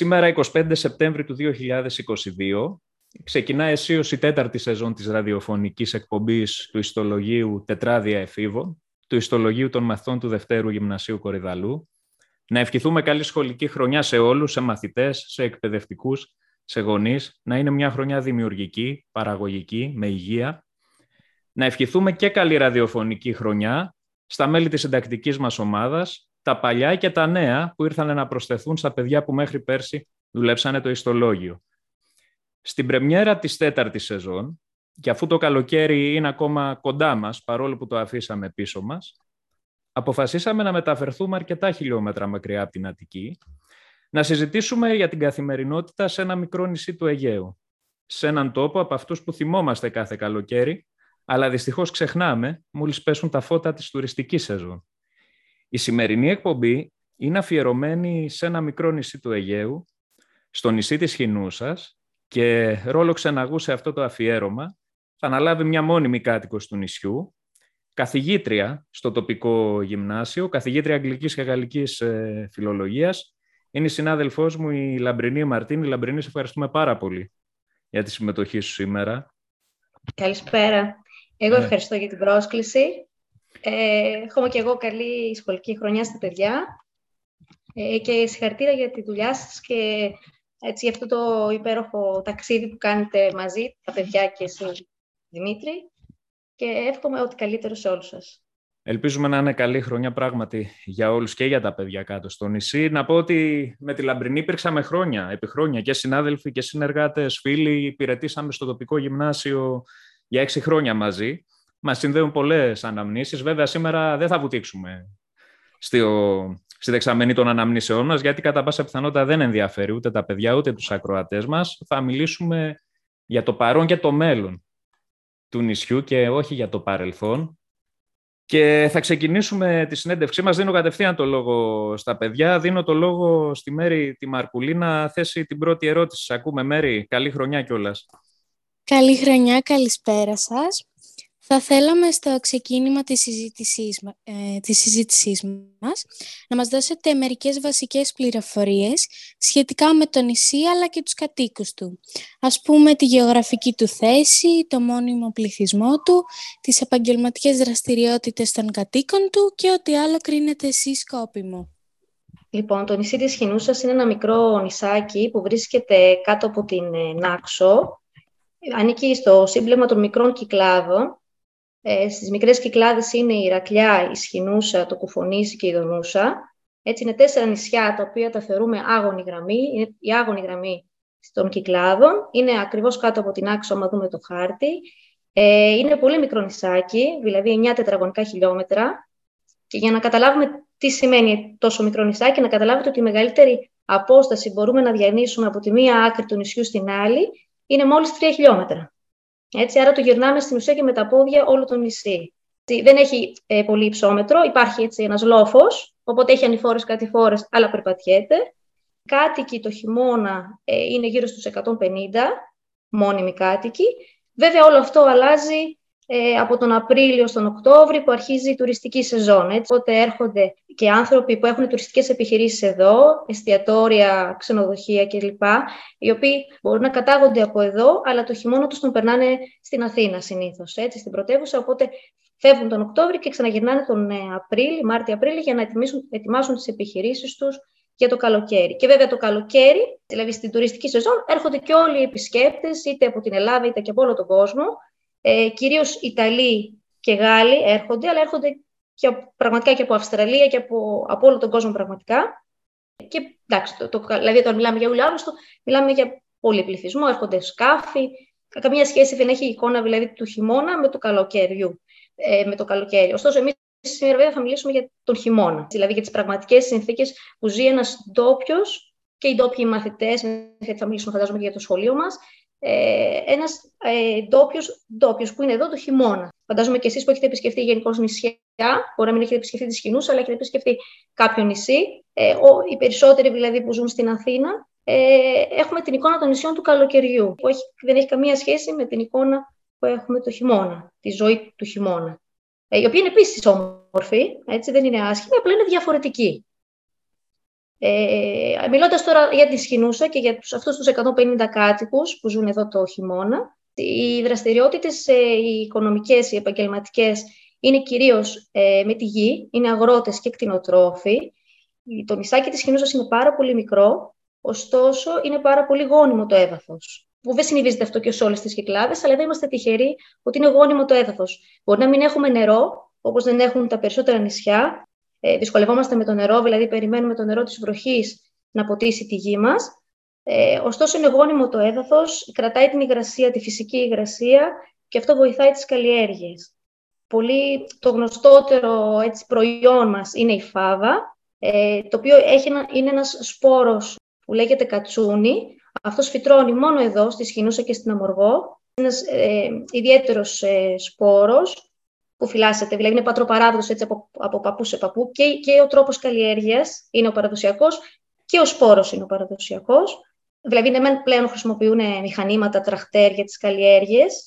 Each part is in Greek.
Σήμερα, 25 Σεπτέμβρη του 2022, ξεκινά αισίως η τέταρτη σεζόν της ραδιοφωνικής εκπομπής του ιστολογίου Τετράδια Εφήβων, του ιστολογίου των μαθητών του Δευτέρου Γυμνασίου Κορυδαλού. Να ευχηθούμε καλή σχολική χρονιά σε όλους, σε μαθητές, σε εκπαιδευτικούς, σε γονείς. Να είναι μια χρονιά δημιουργική, παραγωγική, με υγεία. Να ευχηθούμε και καλή ραδιοφωνική χρονιά στα μέλη της συντακτικής μας ομάδας, τα παλιά και τα νέα που ήρθαν να προσθεθούν στα παιδιά που μέχρι πέρσι δουλέψανε το ιστολόγιο. Στην πρεμιέρα της τέταρτης σεζόν, και αφού το καλοκαίρι είναι ακόμα κοντά μας, παρόλο που το αφήσαμε πίσω μας, αποφασίσαμε να μεταφερθούμε αρκετά χιλιόμετρα μακριά από την Αττική, να συζητήσουμε για την καθημερινότητα σε ένα μικρό νησί του Αιγαίου, σε έναν τόπο από αυτούς που θυμόμαστε κάθε καλοκαίρι, αλλά δυστυχώς ξεχνάμε μόλις πέσουν τα φώτα της τουριστικής σεζόν. Η σημερινή εκπομπή είναι αφιερωμένη σε ένα μικρό νησί του Αιγαίου, στο νησί της Χινούσας και ρόλο ξεναγού σε αυτό το αφιέρωμα θα αναλάβει μια μόνιμη κάτοικος του νησιού, καθηγήτρια στο τοπικό γυμνάσιο, καθηγήτρια αγγλικής και γαλλικής ε, φιλολογίας. Είναι η συνάδελφός μου η Λαμπρινή Μαρτίνη. Λαμπρινή, σε ευχαριστούμε πάρα πολύ για τη συμμετοχή σου σήμερα. Καλησπέρα. Εγώ ε. ευχαριστώ για την πρόσκληση ε, έχουμε και εγώ καλή σχολική χρονιά στα παιδιά ε, και συγχαρητήρια για τη δουλειά σας και έτσι, για αυτό το υπέροχο ταξίδι που κάνετε μαζί, τα παιδιά και εσύ, Δημήτρη. Και εύχομαι ό,τι καλύτερο σε όλους σας. Ελπίζουμε να είναι καλή χρονιά πράγματι για όλους και για τα παιδιά κάτω στο νησί. Να πω ότι με τη Λαμπρινή υπήρξαμε χρόνια, επί χρόνια και συνάδελφοι και συνεργάτες, φίλοι. Υπηρετήσαμε στο τοπικό γυμνάσιο για έξι χρόνια μαζί. Μας συνδέουν πολλές αναμνήσεις. Βέβαια, σήμερα δεν θα βουτήξουμε στο, στη δεξαμενή των αναμνήσεών μας, γιατί κατά πάσα πιθανότητα δεν ενδιαφέρει ούτε τα παιδιά, ούτε τους ακροατές μας. Θα μιλήσουμε για το παρόν και το μέλλον του νησιού και όχι για το παρελθόν. Και θα ξεκινήσουμε τη συνέντευξή μας. Δίνω κατευθείαν το λόγο στα παιδιά. Δίνω το λόγο στη Μέρη τη Μαρκουλή να θέσει την πρώτη ερώτηση. Ακούμε Μέρη. Καλή χρονιά κιόλας. Καλή χρονιά, καλησπέρα σας. Θα θέλαμε στο ξεκίνημα της συζήτησής, ε, της συζήτησής μας να μας δώσετε μερικές βασικές πληροφορίες σχετικά με το νησί αλλά και τους κατοίκους του. Ας πούμε τη γεωγραφική του θέση, το μόνιμο πληθυσμό του, τις επαγγελματικές δραστηριότητες των κατοίκων του και ό,τι άλλο κρίνετε εσείς σκόπιμο. Λοιπόν, το νησί της Χινούσας είναι ένα μικρό νησάκι που βρίσκεται κάτω από την ε, Νάξο. Ανήκει στο σύμπλεμα των μικρών κυκλάδων ε, στις μικρές κυκλάδες είναι η Ηρακλιά, η Σχοινούσα, το Κουφονήσι και η Δονούσα. Έτσι είναι τέσσερα νησιά τα οποία τα θεωρούμε άγωνη γραμμή. Είναι η άγωνη γραμμή των κυκλάδων. Είναι ακριβώς κάτω από την άξο, άμα δούμε το χάρτη. Ε, είναι πολύ μικρό νησάκι, δηλαδή 9 τετραγωνικά χιλιόμετρα. Και για να καταλάβουμε τι σημαίνει τόσο μικρό νησάκι, να καταλάβετε ότι η μεγαλύτερη απόσταση μπορούμε να διανύσουμε από τη μία άκρη του νησιού στην άλλη είναι μόλις 3 χιλιόμετρα. Έτσι, άρα το γυρνάμε στην ουσία και με τα πόδια όλο το νησί. Δεν έχει ε, πολύ υψόμετρο, υπάρχει έτσι ένας λόφος, οπότε έχει ανηφόρες κατηφόρες, αλλά περπατιέται. Κάτοικοι το χειμώνα ε, είναι γύρω στους 150, μόνιμοι κάτοικοι. Βέβαια όλο αυτό αλλάζει ε, από τον Απρίλιο στον Οκτώβριο που αρχίζει η τουριστική σεζόν. Έτσι. Οπότε έρχονται και άνθρωποι που έχουν τουριστικές επιχειρήσεις εδώ, εστιατόρια, ξενοδοχεία κλπ. Οι οποίοι μπορούν να κατάγονται από εδώ, αλλά το χειμώνα τους τον περνάνε στην Αθήνα συνήθως, έτσι, στην πρωτεύουσα. Οπότε φεύγουν τον Οκτώβριο και ξαναγυρνάνε τον ε, Απρίλιο, Μάρτιο-Απρίλιο για να ετοιμάσουν, ετοιμάσουν τις επιχειρήσεις τους για το καλοκαίρι. Και βέβαια το καλοκαίρι, δηλαδή στην τουριστική σεζόν, έρχονται και όλοι οι επισκέπτες, είτε από την Ελλάδα είτε και από όλο τον κόσμο, ε, κυρίως Ιταλοί και Γάλλοι έρχονται, αλλά έρχονται και πραγματικά και από Αυστραλία και από, από όλο τον κόσμο πραγματικά. Και εντάξει, το, το, δηλαδή όταν μιλάμε για Ιούλιο Αύγουστο, μιλάμε για πολύ πληθυσμό, έρχονται σκάφη. Καμία σχέση δεν έχει εικόνα δηλαδή του χειμώνα με το καλοκαίριου. Ε, με το καλοκαίρι. Ωστόσο, εμείς σήμερα βέβαια θα μιλήσουμε για τον χειμώνα, δηλαδή για τις πραγματικές συνθήκες που ζει ένας ντόπιος και οι ντόπιοι μαθητές, γιατί θα μιλήσουμε φαντάζομαι και για το σχολείο μας, ε, ένας ε, ντόπιος που είναι εδώ το χειμώνα. Φαντάζομαι και εσείς που έχετε επισκεφτεί γενικώ νησιά, μπορεί να μην έχετε επισκεφτεί τη Σκηνούς, αλλά έχετε επισκεφτεί κάποιο νησί. Ε, ο, οι περισσότεροι δηλαδή που ζουν στην Αθήνα, ε, έχουμε την εικόνα των νησιών του καλοκαιριού, που έχει, δεν έχει καμία σχέση με την εικόνα που έχουμε το χειμώνα, τη ζωή του χειμώνα. Ε, η οποία είναι επίσης όμορφη, έτσι, δεν είναι άσχημη, απλά είναι διαφορετική. Ε, μιλώντας τώρα για τη Σχοινούσα και για τους, αυτούς τους 150 κάτοικους που ζουν εδώ το χειμώνα, οι δραστηριότητες ε, οι οικονομικές, οι επαγγελματικές είναι κυρίως ε, με τη γη, είναι αγρότες και κτηνοτρόφοι. Το νησάκι της Σχοινούσας είναι πάρα πολύ μικρό, ωστόσο είναι πάρα πολύ γόνιμο το έδαφος. Που δεν συνηθίζεται αυτό και σε όλες τις κυκλάδες, αλλά εδώ είμαστε τυχεροί ότι είναι γόνιμο το έδαφος. Μπορεί να μην έχουμε νερό, όπως δεν έχουν τα περισσότερα νησιά, ε, δυσκολευόμαστε με το νερό, δηλαδή περιμένουμε το νερό της βροχής να ποτίσει τη γη μας. Ε, ωστόσο είναι γόνιμο το έδαφος, κρατάει την υγρασία, τη φυσική υγρασία και αυτό βοηθάει τις καλλιέργειες. Πολύ, το γνωστότερο έτσι, προϊόν μας είναι η φάβα, ε, το οποίο έχει ένα, είναι ένας σπόρος που λέγεται κατσούνι. Αυτός φυτρώνει μόνο εδώ, στη Σχοινούσα και στην Αμοργό. Ένας ε, ιδιαίτερος ε, σπόρος, που φυλάσσεται, δηλαδή είναι πατροπαράδοτος έτσι από, από παππού σε παππού και, και ο τρόπος καλλιέργειας είναι ο παραδοσιακός και ο σπόρος είναι ο παραδοσιακός. Δηλαδή, ναι, πλέον χρησιμοποιούν μηχανήματα, τραχτέρ για τις καλλιέργειες,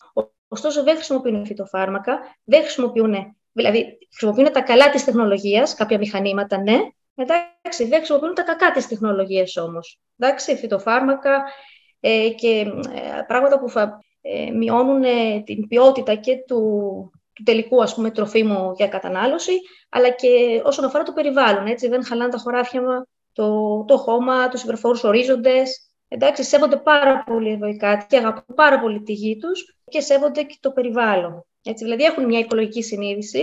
ωστόσο δεν χρησιμοποιούν φυτοφάρμακα, δεν χρησιμοποιούν, δηλαδή χρησιμοποιούν τα καλά της τεχνολογίας, κάποια μηχανήματα, ναι, εντάξει, δεν χρησιμοποιούν τα κακά της τεχνολογίας όμως. Εντάξει, φυτοφάρμακα ε, και ε, πράγματα που θα ε, μειώνουν την ποιότητα και του, του τελικού ας πούμε, τροφίμου για κατανάλωση, αλλά και όσον αφορά το περιβάλλον. Έτσι, δεν χαλάνε τα χωράφια, το, το χώμα, τους υβραφόρους ορίζοντες. Εντάξει, σέβονται πάρα πολύ εδώ οι και αγαπούν πάρα πολύ τη γη τους και σέβονται και το περιβάλλον. Έτσι, δηλαδή έχουν μια οικολογική συνείδηση,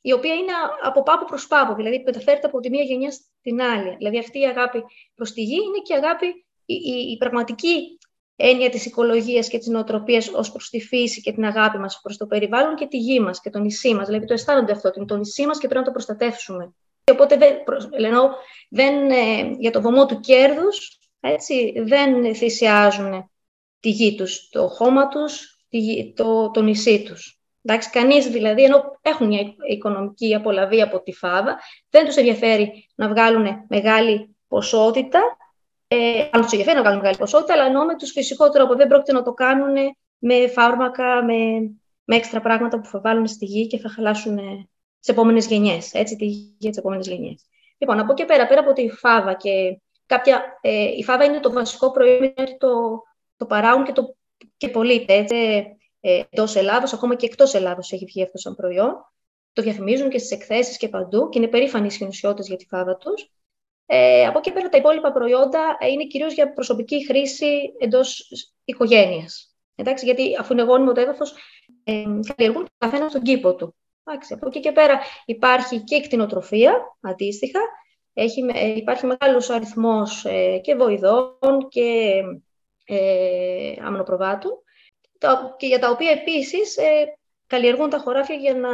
η οποία είναι από πάπου προς πάπου, δηλαδή μεταφέρεται από τη μία γενιά στην άλλη. Δηλαδή αυτή η αγάπη προς τη γη είναι και η αγάπη, η, η, η πραγματική έννοια της οικολογίας και της νοοτροπίας ως προς τη φύση και την αγάπη μας προς το περιβάλλον και τη γη μας και το νησί μας. Δηλαδή το αισθάνονται αυτό, ότι είναι το νησί μας και πρέπει να το προστατεύσουμε. Και οπότε δεν, λένε, δεν, ε, για το βωμό του κέρδους έτσι, δεν θυσιάζουν τη γη τους, το χώμα τους, τη, το, το νησί τους. Εντάξει, κανείς δηλαδή, ενώ έχουν μια οικονομική απολαβή από τη φάβα, δεν τους ενδιαφέρει να βγάλουν μεγάλη ποσότητα ε, αν τους ενδιαφέρει να βγάλουν μεγάλη ποσότητα, αλλά εννοώ με τους φυσικό τρόπο. Δεν πρόκειται να το κάνουν με φάρμακα, με, με έξτρα πράγματα που θα βάλουν στη γη και θα χαλάσουν τις επόμενες γενιές. Έτσι, τη γη για τι επόμενε γενιές. Λοιπόν, από εκεί πέρα, πέρα από τη φάβα και κάποια. Ε, η φάβα είναι το βασικό προϊόν γιατί το, το παράγουν και, το, και πωλείται. ε, εντός Ελλάδος, ακόμα και εκτός Ελλάδος έχει βγει αυτός σαν προϊόν. Το διαφημίζουν και στις εκθέσεις και παντού και είναι περήφανοι οι για τη φάβα τους. Ε, από εκεί πέρα τα υπόλοιπα προϊόντα ε, είναι κυρίως για προσωπική χρήση εντός οικογένειας. Εντάξει, γιατί αφού είναι γόνιμο το έδαφος, ε, καλλιεργούν καθένα στον κήπο του. Εντάξει, από εκεί και πέρα υπάρχει και κτηνοτροφία, αντίστοιχα. Έχει, ε, υπάρχει μεγάλος αριθμός ε, και βοηδών και ε, αμνοπροβάτων, και για τα οποία επίσης ε, καλλιεργούν τα χωράφια για να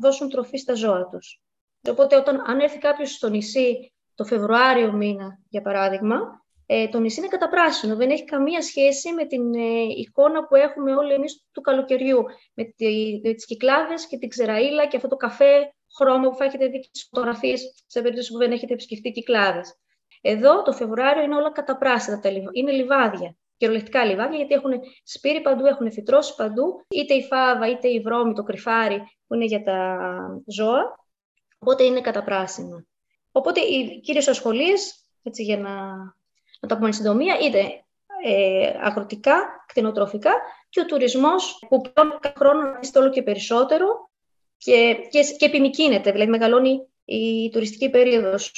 δώσουν τροφή στα ζώα τους. Οπότε όταν αν έρθει κάποιος στο νησί το Φεβρουάριο μήνα, για παράδειγμα, ε, το νησί είναι καταπράσινο. Δεν έχει καμία σχέση με την ε, εικόνα που έχουμε όλοι εμείς του καλοκαιριού. Με, τη, με τις κυκλάδες και την ξεραίλα και αυτό το καφέ χρώμα που θα έχετε δει στις φωτογραφίες σε περίπτωση που δεν έχετε επισκεφτεί κυκλάδες. Εδώ το Φεβρουάριο είναι όλα καταπράσινα. Τα είναι λιβάδια. Κυριολεκτικά λιβάδια, γιατί έχουν σπείρει παντού, έχουν φυτρώσεις παντού, είτε η φάβα, είτε η βρώμη, το κρυφάρι που είναι για τα ζώα. Οπότε είναι καταπράσινα. Οπότε οι κύριες ασχολίες, έτσι για να, να τα πούμε συντομία, είναι ε, αγροτικά, κτηνοτροφικά και ο τουρισμός που πλέον κάθε χρόνο είστε όλο και περισσότερο και, και, και επιμηκύνεται, δηλαδή μεγαλώνει η τουριστική περίοδος.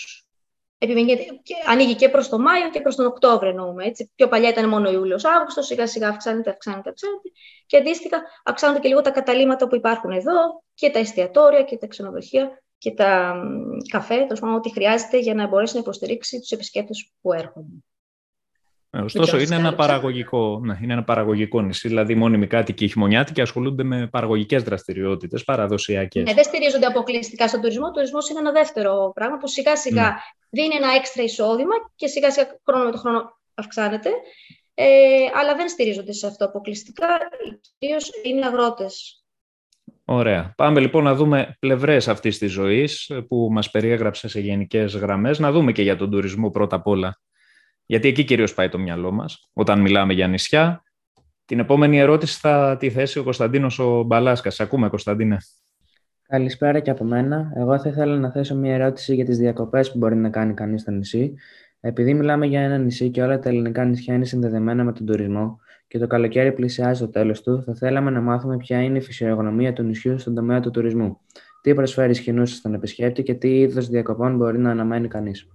Και ανοίγει και προς το Μάιο και προς τον Οκτώβριο εννοούμε. Έτσι. Πιο παλιά ήταν μόνο Ιούλιος, Αύγουστος, σιγά σιγά αυξάνεται, αυξάνεται, αυξάνεται. Και αντίστοιχα αυξάνονται και λίγο τα καταλήμματα που υπάρχουν εδώ και τα εστιατόρια και τα ξενοδοχεία και τα καφέ, το πάντων, ό,τι χρειάζεται για να μπορέσει να υποστηρίξει τους επισκέπτες που έρχονται. Ε, ωστόσο, είναι ένα, παραγωγικό, ναι, είναι ένα παραγωγικό νησί, δηλαδή μόνιμοι κάτοικοι και χειμωνιάτικοι ασχολούνται με παραγωγικές δραστηριότητες, παραδοσιακές. Ναι, δεν στηρίζονται αποκλειστικά στον τουρισμό. Ο τουρισμός είναι ένα δεύτερο πράγμα που σιγά σιγά ναι. δίνει ένα έξτρα εισόδημα και σιγά σιγά χρόνο με το χρόνο αυξάνεται. Ε, αλλά δεν στηρίζονται σε αυτό αποκλειστικά. Κυρίως είναι αγρότες Ωραία. Πάμε λοιπόν να δούμε πλευρές αυτής της ζωής που μας περιέγραψε σε γενικές γραμμές. Να δούμε και για τον τουρισμό πρώτα απ' όλα. Γιατί εκεί κυρίως πάει το μυαλό μας όταν μιλάμε για νησιά. Την επόμενη ερώτηση θα τη θέσει ο Κωνσταντίνος ο Μπαλάσκας. Ακούμε Κωνσταντίνε. Καλησπέρα και από μένα. Εγώ θα ήθελα να θέσω μια ερώτηση για τις διακοπές που μπορεί να κάνει κανείς στο νησί. Επειδή μιλάμε για ένα νησί και όλα τα ελληνικά νησιά είναι συνδεδεμένα με τον τουρισμό και το καλοκαίρι πλησιάζει το τέλος του, θα θέλαμε να μάθουμε ποια είναι η φυσιογνωμία του νησιού στον τομέα του τουρισμού. Τι προσφέρει η Σχοινούσα στον επισκέπτη και τι είδο διακοπών μπορεί να αναμένει κανείς.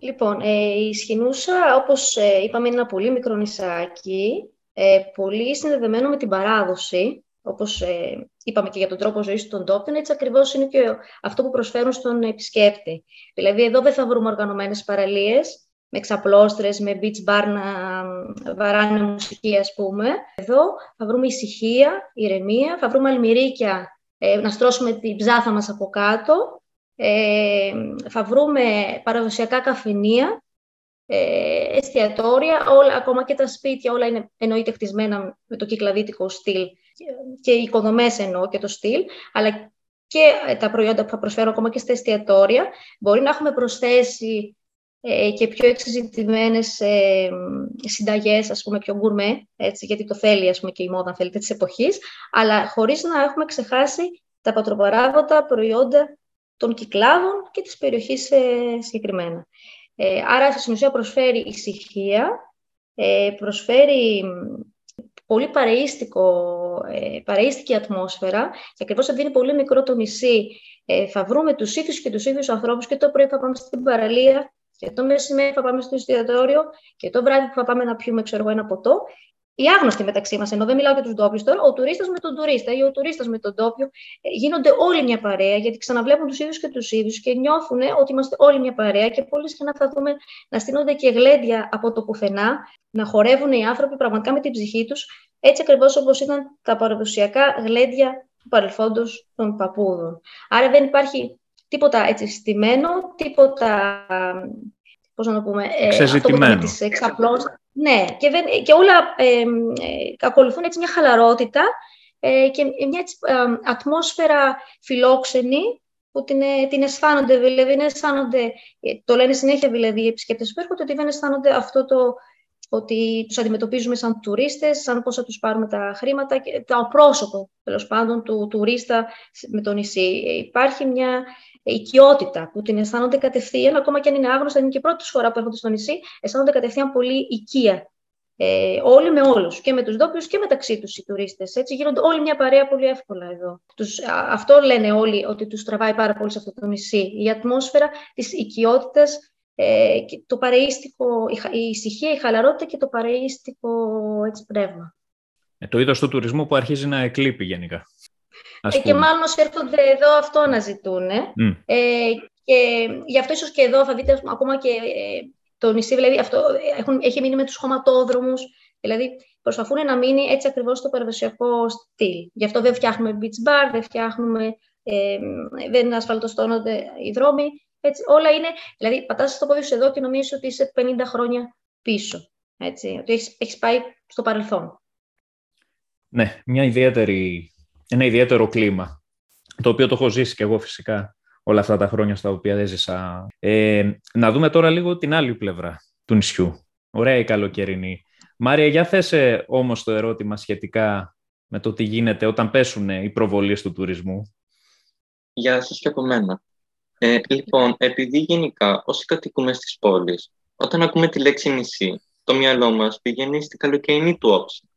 Λοιπόν, ε, η Σχοινούσα, όπως ε, είπαμε, είναι ένα πολύ μικρό νησάκι, ε, πολύ συνδεδεμένο με την παράδοση, όπως ε, είπαμε και για τον τρόπο ζωής των τόπιων, έτσι ακριβώς είναι και αυτό που προσφέρουν στον επισκέπτη. Δηλαδή, εδώ δεν θα βρούμε οργανωμένες παραλίες, με ξαπλώστρες, με beach bar να βαράνε μουσική, ας πούμε. Εδώ θα βρούμε ησυχία, ηρεμία, θα βρούμε αλμυρίκια, ε, να στρώσουμε την ψάθα μας από κάτω, ε, θα βρούμε παραδοσιακά καφενεία, ε, εστιατόρια, όλα, ακόμα και τα σπίτια, όλα είναι εννοείται χτισμένα με το κυκλαδίτικο στυλ και οι οικοδομές εννοώ και το στυλ, αλλά και τα προϊόντα που θα προσφέρω ακόμα και στα εστιατόρια. Μπορεί να έχουμε προσθέσει ε, και πιο εξεζητημένες ε, συνταγές, ας πούμε, πιο γκουρμέ, έτσι, γιατί το θέλει, ας πούμε, και η μόδα, αν θέλετε, της εποχής, αλλά χωρίς να έχουμε ξεχάσει τα πατροπαράγοντα προϊόντα των κυκλάδων και της περιοχής ε, συγκεκριμένα. Ε, άρα, στην ουσία προσφέρει ησυχία, ε, προσφέρει πολύ παρεΐστικο, ε, παρεΐστικη ατμόσφαιρα και ακριβώς επειδή είναι πολύ μικρό το νησί, ε, θα βρούμε τους ίδιους και τους ίδιους ανθρώπους και το πρωί θα πάμε στην παραλία και το μεσημέρι θα πάμε στο εστιατόριο και το βράδυ που θα πάμε να πιούμε ξέρω, ένα ποτό οι άγνωστοι μεταξύ μας, ενώ δεν μιλάω για τους ντόπιους τώρα, ο τουρίστας με τον τουρίστα ή ο τουρίστας με τον ντόπιο, ε, γίνονται όλοι μια παρέα, γιατί ξαναβλέπουν τους ίδιους και τους ίδιους και νιώθουν ότι είμαστε όλοι μια παρέα και πολύ συχνά θα δούμε να στείνονται και γλέντια από το πουθενά, να χορεύουν οι άνθρωποι πραγματικά με την ψυχή τους, έτσι ακριβώς όπως ήταν τα παραδοσιακά γλέντια του παρελθόντος των παππούδων. Άρα δεν υπάρχει τίποτα έτσι στημένο, τίποτα πώς να το πούμε, ε, Ξεζητημένο. Ναι, και, δεν, και όλα ε, ε, ακολουθούν έτσι μια χαλαρότητα ε, και μια έτσι, ατμόσφαιρα φιλόξενη που την, την αισθάνονται, δηλαδή δεν αισθάνονται, το λένε συνέχεια δηλαδή οι επισκέπτες που έρχονται, ότι δεν αισθάνονται αυτό το ότι τους αντιμετωπίζουμε σαν τουρίστες, σαν πώς θα τους πάρουμε τα χρήματα, και το πρόσωπο τέλος πάντων του τουρίστα με το νησί. Υπάρχει μια οικειότητα που την αισθάνονται κατευθείαν, ακόμα και αν είναι άγνωστα, είναι και η πρώτη φορά που έρχονται στο νησί, αισθάνονται κατευθείαν πολύ οικία. Ε, όλοι με όλους, και με τους ντόπιους και μεταξύ τους οι τουρίστες. Έτσι γίνονται όλοι μια παρέα πολύ εύκολα εδώ. Τους, αυτό λένε όλοι ότι τους τραβάει πάρα πολύ σε αυτό το νησί. Η ατμόσφαιρα της οικειότητας, ε, το παρεΐστικο, η, η ησυχία, η χαλαρότητα και το παρεΐστικο έτσι, πνεύμα. Ε, το είδος του τουρισμού που αρχίζει να εκλείπει γενικά. Ε, και μάλλον όσοι έρχονται εδώ αυτό να ζητούν. Ε, και γι' αυτό ίσως και εδώ θα δείτε ακόμα και ε, το νησί, δηλαδή αυτό έχουν, έχει μείνει με τους χωματόδρομους, δηλαδή προσπαθούν να μείνει έτσι ακριβώς στο παραδοσιακό στυλ. Γι' αυτό δεν φτιάχνουμε beach bar, δεν φτιάχνουμε, ε, δεν ασφαλτοστώνονται οι δρόμοι. Έτσι, όλα είναι, δηλαδή πατάς το πόδι σου εδώ και νομίζεις ότι είσαι 50 χρόνια πίσω. Έτσι, ότι έχεις, έχεις πάει στο παρελθόν. Ναι, μια ιδιαίτερη ένα ιδιαίτερο κλίμα, το οποίο το έχω ζήσει και εγώ φυσικά όλα αυτά τα χρόνια στα οποία έζησα. Ε, να δούμε τώρα λίγο την άλλη πλευρά του νησιού. Ωραία η καλοκαιρινή. Μάρια, για θέσε όμως το ερώτημα σχετικά με το τι γίνεται όταν πέσουν οι προβολίες του τουρισμού. Γεια σας και από μένα. Ε, λοιπόν, επειδή γενικά όσοι κατοικούμε στις πόλεις, όταν ακούμε τη λέξη νησί, το μυαλό μας πηγαίνει στην καλοκαιρινή του όψη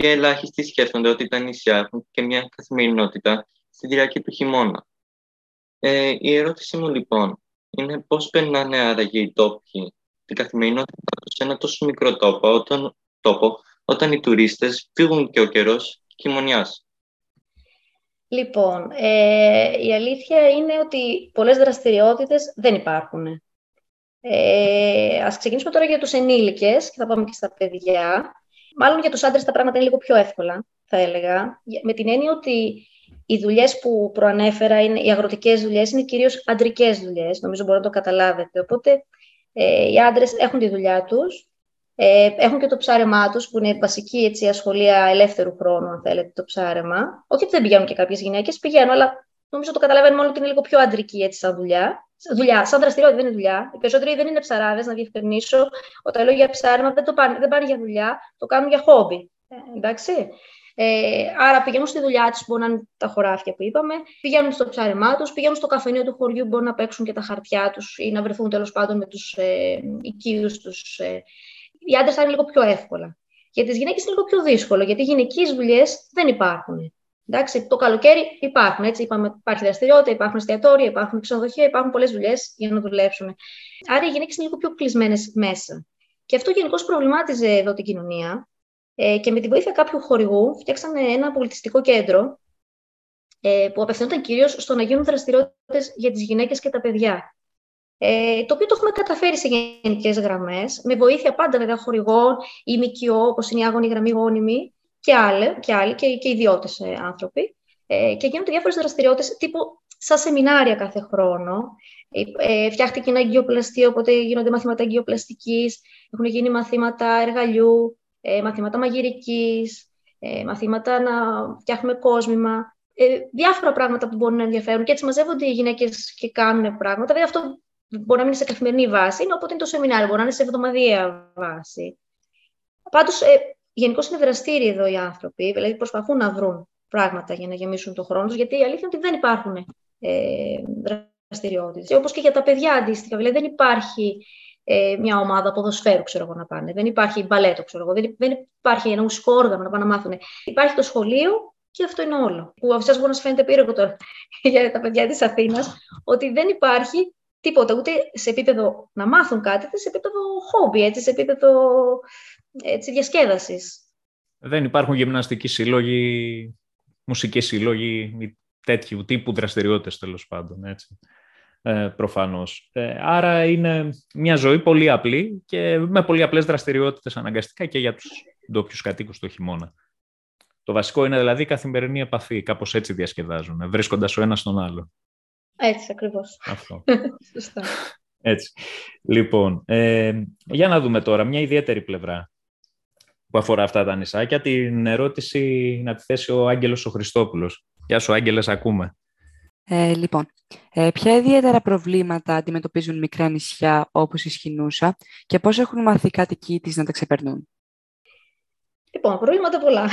και ελάχιστοι σκέφτονται ότι τα νησιά έχουν και μια καθημερινότητα στη διάρκεια του χειμώνα. Ε, η ερώτησή μου λοιπόν είναι πώς περνάνε άραγε οι τόποι την καθημερινότητα σε ένα τόσο μικρό τόπο όταν, τόπο, όταν οι τουρίστες φύγουν και ο καιρός χειμωνιάς; Λοιπόν, ε, η αλήθεια είναι ότι πολλές δραστηριότητες δεν υπάρχουν. Ε, ας ξεκινήσουμε τώρα για τους ενήλικες και θα πάμε και στα παιδιά. Μάλλον για τους άντρες τα πράγματα είναι λίγο πιο εύκολα, θα έλεγα. Με την έννοια ότι οι δουλειές που προανέφερα, είναι, οι αγροτικές δουλειές, είναι κυρίως αντρικές δουλειές. Νομίζω μπορείτε να το καταλάβετε. Οπότε ε, οι άντρες έχουν τη δουλειά τους, ε, έχουν και το ψάρεμά τους, που είναι βασική έτσι, ασχολία ελεύθερου χρόνου, αν θέλετε, το ψάρεμα. Όχι ότι δεν πηγαίνουν και κάποιες γυναίκες, πηγαίνουν, αλλά νομίζω το καταλαβαίνουμε μόνο ότι είναι λίγο πιο αντρική έτσι, σαν δουλειά δουλειά, σαν δραστηριότητα δεν είναι δουλειά. Οι περισσότεροι δεν είναι ψαράδες, να διευκρινίσω. Όταν λέω για ψάρεμα δεν, το πάνε, δεν πάνε για δουλειά, το κάνουν για χόμπι. Ε, εντάξει. Ε, άρα πηγαίνουν στη δουλειά τους, μπορεί να είναι τα χωράφια που είπαμε, πηγαίνουν στο ψάρεμά τους, πηγαίνουν στο καφενείο του χωριού, μπορεί να παίξουν και τα χαρτιά τους ή να βρεθούν τέλος πάντων με τους ε, οικείους τους. Ε. Οι άντρες θα είναι λίγο πιο εύκολα. Για τις γυναίκες είναι λίγο πιο δύσκολο, γιατί οι γυναικείε δουλειές δεν υπάρχουν. Εντάξει, το καλοκαίρι υπάρχουν. Έτσι, είπαμε, υπάρχει δραστηριότητα, υπάρχουν εστιατόρια, υπάρχουν ξενοδοχεία, υπάρχουν πολλές δουλειές για να δουλέψουν. Άρα οι γυναίκες είναι λίγο πιο κλεισμένες μέσα. Και αυτό γενικώς προβλημάτιζε εδώ την κοινωνία. Ε, και με τη βοήθεια κάποιου χορηγού φτιάξανε ένα πολιτιστικό κέντρο ε, που απευθυνόταν κυρίως στο να γίνουν δραστηριότητες για τις γυναίκες και τα παιδιά. Ε, το οποίο το έχουμε καταφέρει σε γενικές γραμμές, με βοήθεια πάντα βέβαια χορηγών ή ΜΚΟ, όπως είναι η Άγωνη Γραμμή Γόνιμη και άλλοι και, άλλοι, και, και ιδιώτες ε, άνθρωποι. Ε, και γίνονται διάφορες δραστηριότητες τύπου σαν σεμινάρια κάθε χρόνο. Ε, ε, φτιάχτηκε ένα εγκυοπλαστείο, οπότε γίνονται μαθήματα εγκυοπλαστική, έχουν γίνει μαθήματα εργαλειού, ε, μαθήματα μαγειρικής, ε, μαθήματα να φτιάχνουμε κόσμημα, ε, διάφορα πράγματα που μπορούν να ενδιαφέρουν και έτσι μαζεύονται οι γυναίκες και κάνουν πράγματα. Βέβαια αυτό μπορεί να μην είναι σε καθημερινή βάση, είναι οπότε είναι το σεμινάριο, μπορεί να είναι σε εβδομαδιαία βάση. Πάντως, ε, γενικώς είναι δραστήριοι εδώ οι άνθρωποι, δηλαδή προσπαθούν να βρουν πράγματα για να γεμίσουν τον χρόνο τους, γιατί η αλήθεια είναι ότι δεν υπάρχουν ε, δραστηριότητες. Όπως και για τα παιδιά αντίστοιχα. Δηλαδή δεν υπάρχει ε, μια ομάδα ποδοσφαίρου, ξέρω εγώ, να πάνε. Δεν υπάρχει μπαλέτο, ξέρω εγώ. Δεν, δεν υπάρχει ένα μουσικό όργανο να πάνε να μάθουν. Υπάρχει το σχολείο και αυτό είναι όλο. Που αυτό μπορεί να σας φαίνεται πύργο τώρα για τα παιδιά της Αθήνας, ότι δεν υπάρχει τίποτα ούτε σε επίπεδο να μάθουν κάτι, ούτε σε επίπεδο χόμπι, έτσι, σε επίπεδο έτσι, διασκέδασης. Δεν υπάρχουν γυμναστικοί σύλλογοι, μουσικοί σύλλογοι, τέτοιου τύπου δραστηριότητες τέλος πάντων. Έτσι ε, προφανώς. Ε, άρα είναι μια ζωή πολύ απλή και με πολύ απλές δραστηριότητες αναγκαστικά και για τους ντόπιους κατοίκους το χειμώνα. Το βασικό είναι δηλαδή η καθημερινή επαφή, κάπως έτσι διασκεδάζουν, βρίσκοντας ο ένας τον άλλο. Έτσι ακριβώς. Αυτό. Σωστά. Έτσι. Λοιπόν, ε, για να δούμε τώρα μια ιδιαίτερη πλευρά που αφορά αυτά τα νησάκια. Την ερώτηση να τη θέσει ο Άγγελος ο Χριστόπουλος. Γεια σου Άγγελες, ακούμε. Ε, λοιπόν, ε, ποια ιδιαίτερα προβλήματα αντιμετωπίζουν μικρά νησιά όπως η Σχοινούσα και πώς έχουν μάθει οι κάτοικοι της να τα ξεπερνούν; Λοιπόν, προβλήματα πολλά.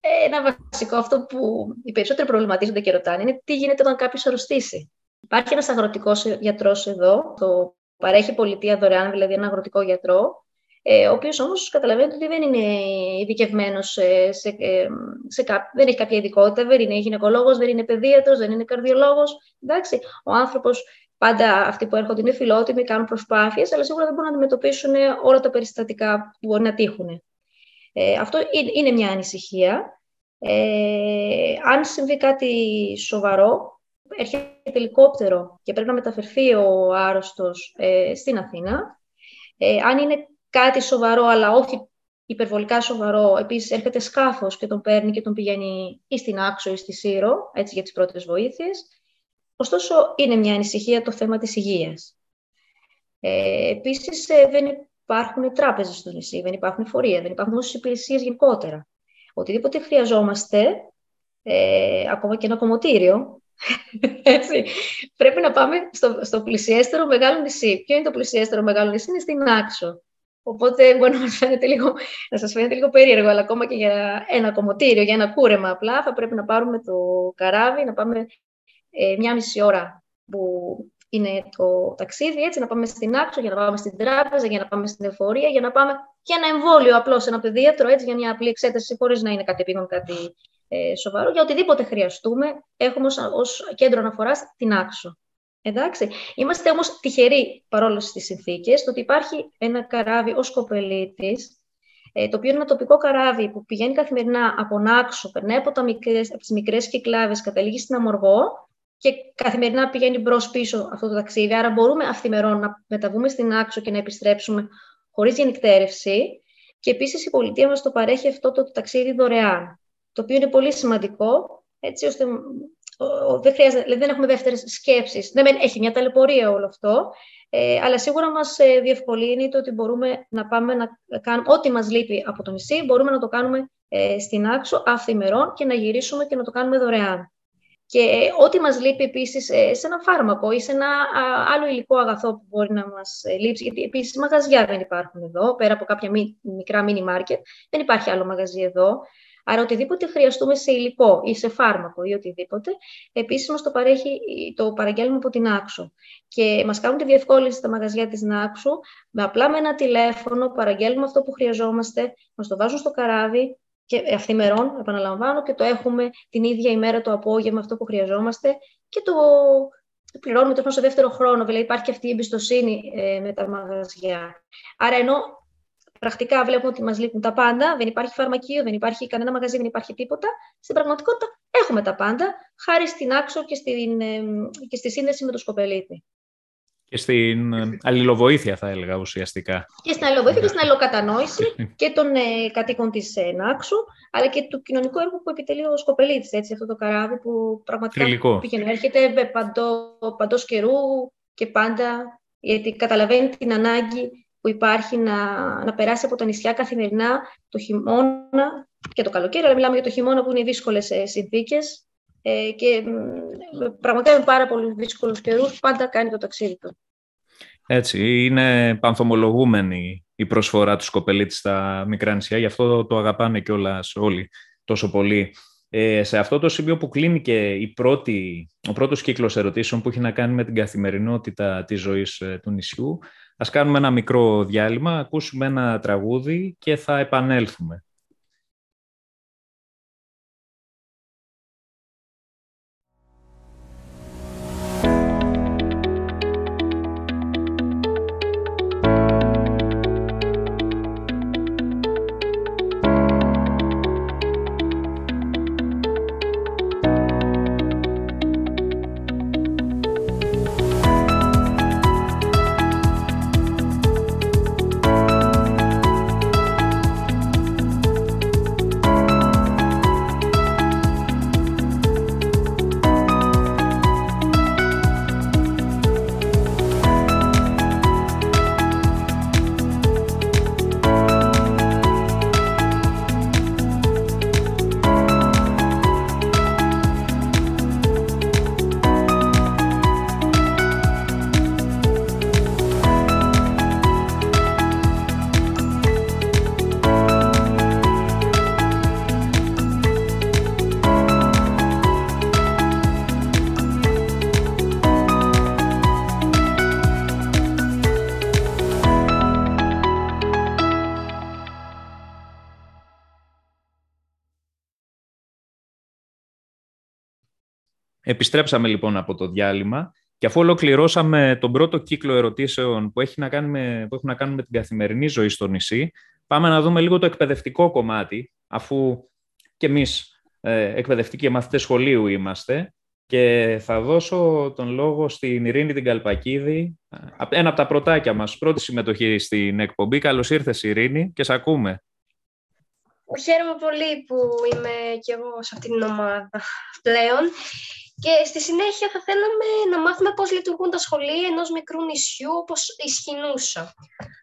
Ένα βασικό αυτό που οι περισσότεροι προβληματίζονται και ρωτάνε είναι τι γίνεται όταν κάποιος αρρωστήσει. Υπάρχει ένας αγροτικός γιατρός εδώ, το παρέχει πολιτεία δωρεάν, δηλαδή ένα αγροτικό γιατρό, ε, ο οποίος όμως καταλαβαίνετε ότι δεν είναι ειδικευμένος σε, σε, ε, σε, δεν έχει κάποια ειδικότητα, δεν είναι γυναικολόγος, δεν είναι παιδίατρος, δεν είναι καρδιολόγος. Εντάξει, ο άνθρωπος πάντα αυτοί που έρχονται είναι φιλότιμοι, κάνουν προσπάθειες, αλλά σίγουρα δεν μπορούν να αντιμετωπίσουν όλα τα περιστατικά που μπορεί να τύχουν. Ε, αυτό είναι μια ανησυχία. Ε, αν συμβεί κάτι σοβαρό, έρχεται ελικόπτερο και πρέπει να μεταφερθεί ο άρρωστος ε, στην Αθήνα. Ε, αν είναι κάτι σοβαρό, αλλά όχι υπερβολικά σοβαρό. Επίσης, έρχεται σκάφος και τον παίρνει και τον πηγαίνει ή στην Άξο ή στη Σύρο, έτσι για τις πρώτες βοήθειες. Ωστόσο, είναι μια ανησυχία το θέμα της υγείας. Ε, Επίσης, ε, δεν υπάρχουν τράπεζες στο νησί, δεν υπάρχουν φορεία, δεν υπάρχουν δημόσιε υπηρεσίες γενικότερα. Οτιδήποτε χρειαζόμαστε, ε, ακόμα και ένα κομμωτήριο, έτσι, πρέπει να πάμε στο, στο πλησιέστερο μεγάλο νησί. Ποιο είναι το πλησιέστερο μεγάλο νησί, είναι στην Άξο. Οπότε μπορεί να, φαίνεται λίγο, να σας φαίνεται λίγο περίεργο, αλλά ακόμα και για ένα κομμωτήριο, για ένα κούρεμα απλά, θα πρέπει να πάρουμε το καράβι, να πάμε ε, μια μισή ώρα που είναι το ταξίδι, έτσι, να πάμε στην άξο, για να πάμε στην τράπεζα, για να πάμε στην εφορία, για να πάμε και ένα εμβόλιο απλώς σε ένα παιδίατρο, έτσι, για μια απλή εξέταση, χωρίς να είναι κάτι επίγον, κάτι ε, σοβαρό. Για οτιδήποτε χρειαστούμε, έχουμε ως, κέντρο αναφοράς την άξο. Εντάξει. Είμαστε όμως τυχεροί παρόλο στις συνθήκες, το ότι υπάρχει ένα καράβι ως κοπελίτης, ε, το οποίο είναι ένα τοπικό καράβι που πηγαίνει καθημερινά από Νάξο, περνάει από, τα μικρές, από τις μικρές κυκλάβες, καταλήγει στην Αμοργό και καθημερινά πηγαίνει μπρος πίσω αυτό το ταξίδι. Άρα μπορούμε αυθημερών να μεταβούμε στην Άξο και να επιστρέψουμε χωρίς γενικτέρευση. Και επίσης η πολιτεία μας το παρέχει αυτό το ταξίδι δωρεάν, το οποίο είναι πολύ σημαντικό, έτσι ώστε δεν, χρειάζεται, δηλαδή δεν έχουμε δεύτερες σκέψεις. Δεν έχει μια ταλαιπωρία όλο αυτό, ε, αλλά σίγουρα μας ε, διευκολύνει το ότι μπορούμε να πάμε να κάνουμε ό,τι μας λείπει από το νησί, μπορούμε να το κάνουμε ε, στην άξο αυθημερών και να γυρίσουμε και να το κάνουμε δωρεάν. Και ό,τι μας λείπει επίσης ε, σε ένα φάρμακο ή σε ένα άλλο υλικό αγαθό που μπορεί να μας ε, λείψει, γιατί επίσης μαγαζιά δεν υπάρχουν εδώ, πέρα από κάποια μικρά mini market, δεν υπάρχει άλλο μαγαζί εδώ. Άρα οτιδήποτε χρειαστούμε σε υλικό ή σε φάρμακο ή οτιδήποτε, επίσης μας το, παρέχει, το παραγγέλνουμε από την Άξο. Και μας κάνουν τη διευκόλυνση στα μαγαζιά της Νάξου, με απλά με ένα τηλέφωνο παραγγέλνουμε αυτό που χρειαζόμαστε, μας το βάζουν στο καράβι και ευθυμερών, επαναλαμβάνω, και το έχουμε την ίδια ημέρα το απόγευμα αυτό που χρειαζόμαστε και το πληρώνουμε το σε δεύτερο χρόνο. Δηλαδή υπάρχει αυτή η εμπιστοσύνη ε, με τα μαγαζιά. Άρα ενώ πρακτικά βλέπουμε ότι μας λείπουν τα πάντα, δεν υπάρχει φαρμακείο, δεν υπάρχει κανένα μαγαζί, δεν υπάρχει τίποτα, στην πραγματικότητα έχουμε τα πάντα, χάρη στην άξο και, στην, ε, και στη σύνδεση με το σκοπελίτη. Και στην ε, αλληλοβοήθεια, θα έλεγα ουσιαστικά. Και στην αλληλοβοήθεια και στην αλληλοκατανόηση και των ε, κατοίκων της ε, Νάξου, αλλά και του κοινωνικού έργου που επιτελεί ο Σκοπελίτης. Αυτό το καράβι που πραγματικά Τριλικό. πήγαινε, έρχεται παντό, παντός καιρού και πάντα, γιατί καταλαβαίνει την ανάγκη που υπάρχει να, να περάσει από τα νησιά καθημερινά το χειμώνα και το καλοκαίρι, αλλά μιλάμε για το χειμώνα που είναι δύσκολες ε, συνθήκες. Ε, και πραγματικά με πάρα πολύ δύσκολου καιρούς πάντα κάνει το ταξίδι του. Έτσι, είναι πανθομολογούμενη η προσφορά του Σκοπελίτη στα μικρά νησιά, γι' αυτό το αγαπάνε κιόλας όλοι τόσο πολύ. Ε, σε αυτό το σημείο που κλείνει και η πρώτη, ο πρώτος κύκλος ερωτήσεων που έχει να κάνει με την καθημερινότητα της ζωής ε, του νησιού, ας κάνουμε ένα μικρό διάλειμμα, ακούσουμε ένα τραγούδι και θα επανέλθουμε. Επιστρέψαμε λοιπόν από το διάλειμμα και αφού ολοκληρώσαμε τον πρώτο κύκλο ερωτήσεων που, έχει να κάνει με, που έχουν να κάνουν με την καθημερινή ζωή στο νησί, πάμε να δούμε λίγο το εκπαιδευτικό κομμάτι, αφού και εμείς ε, εκπαιδευτικοί μαθητές σχολείου είμαστε και θα δώσω τον λόγο στην Ειρήνη την Καλπακίδη, ένα από τα πρωτάκια μας, πρώτη συμμετοχή στην εκπομπή. Καλώς ήρθες Ειρήνη και σε ακούμε. Χαίρομαι πολύ που είμαι και εγώ σε αυτήν την ομάδα πλέον και στη συνέχεια θα θέλαμε να μάθουμε πώς λειτουργούν τα σχολεία ενός μικρού νησιού όπως η Σχοινούσα.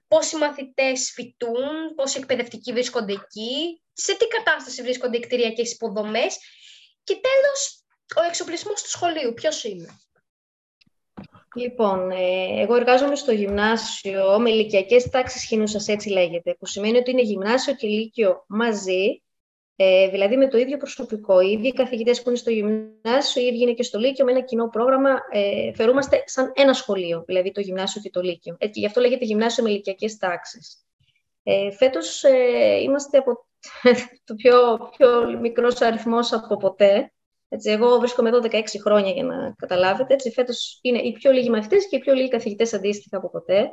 Πώς οι μαθητές φοιτούν, πώς οι εκπαιδευτικοί βρίσκονται εκεί, σε τι κατάσταση βρίσκονται οι κτηριακές υποδομές και τέλος ο εξοπλισμός του σχολείου. Ποιος είναι; Λοιπόν, ε, εγώ εργάζομαι στο γυμνάσιο με ηλικιακές τάξεις χινούσας, έτσι λέγεται, που σημαίνει ότι είναι γυμνάσιο και λύκειο μαζί, ε, δηλαδή με το ίδιο προσωπικό. Οι ίδιοι καθηγητές που είναι στο γυμνάσιο, οι ίδιοι είναι και στο Λύκειο, με ένα κοινό πρόγραμμα. Ε, φερούμαστε σαν ένα σχολείο, δηλαδή το γυμνάσιο και το Λύκειο. Ε, και γι' αυτό λέγεται γυμνάσιο με ηλικιακές τάξεις. Ε, Φέτος ε, είμαστε από το πιο, πιο μικρός αριθμός από ποτέ. Έτσι, εγώ βρίσκομαι εδώ 16 χρόνια για να καταλάβετε. Έτσι, φέτος είναι οι πιο λίγοι μαθητές και οι πιο λίγοι καθηγητές αντίστοιχα από ποτέ.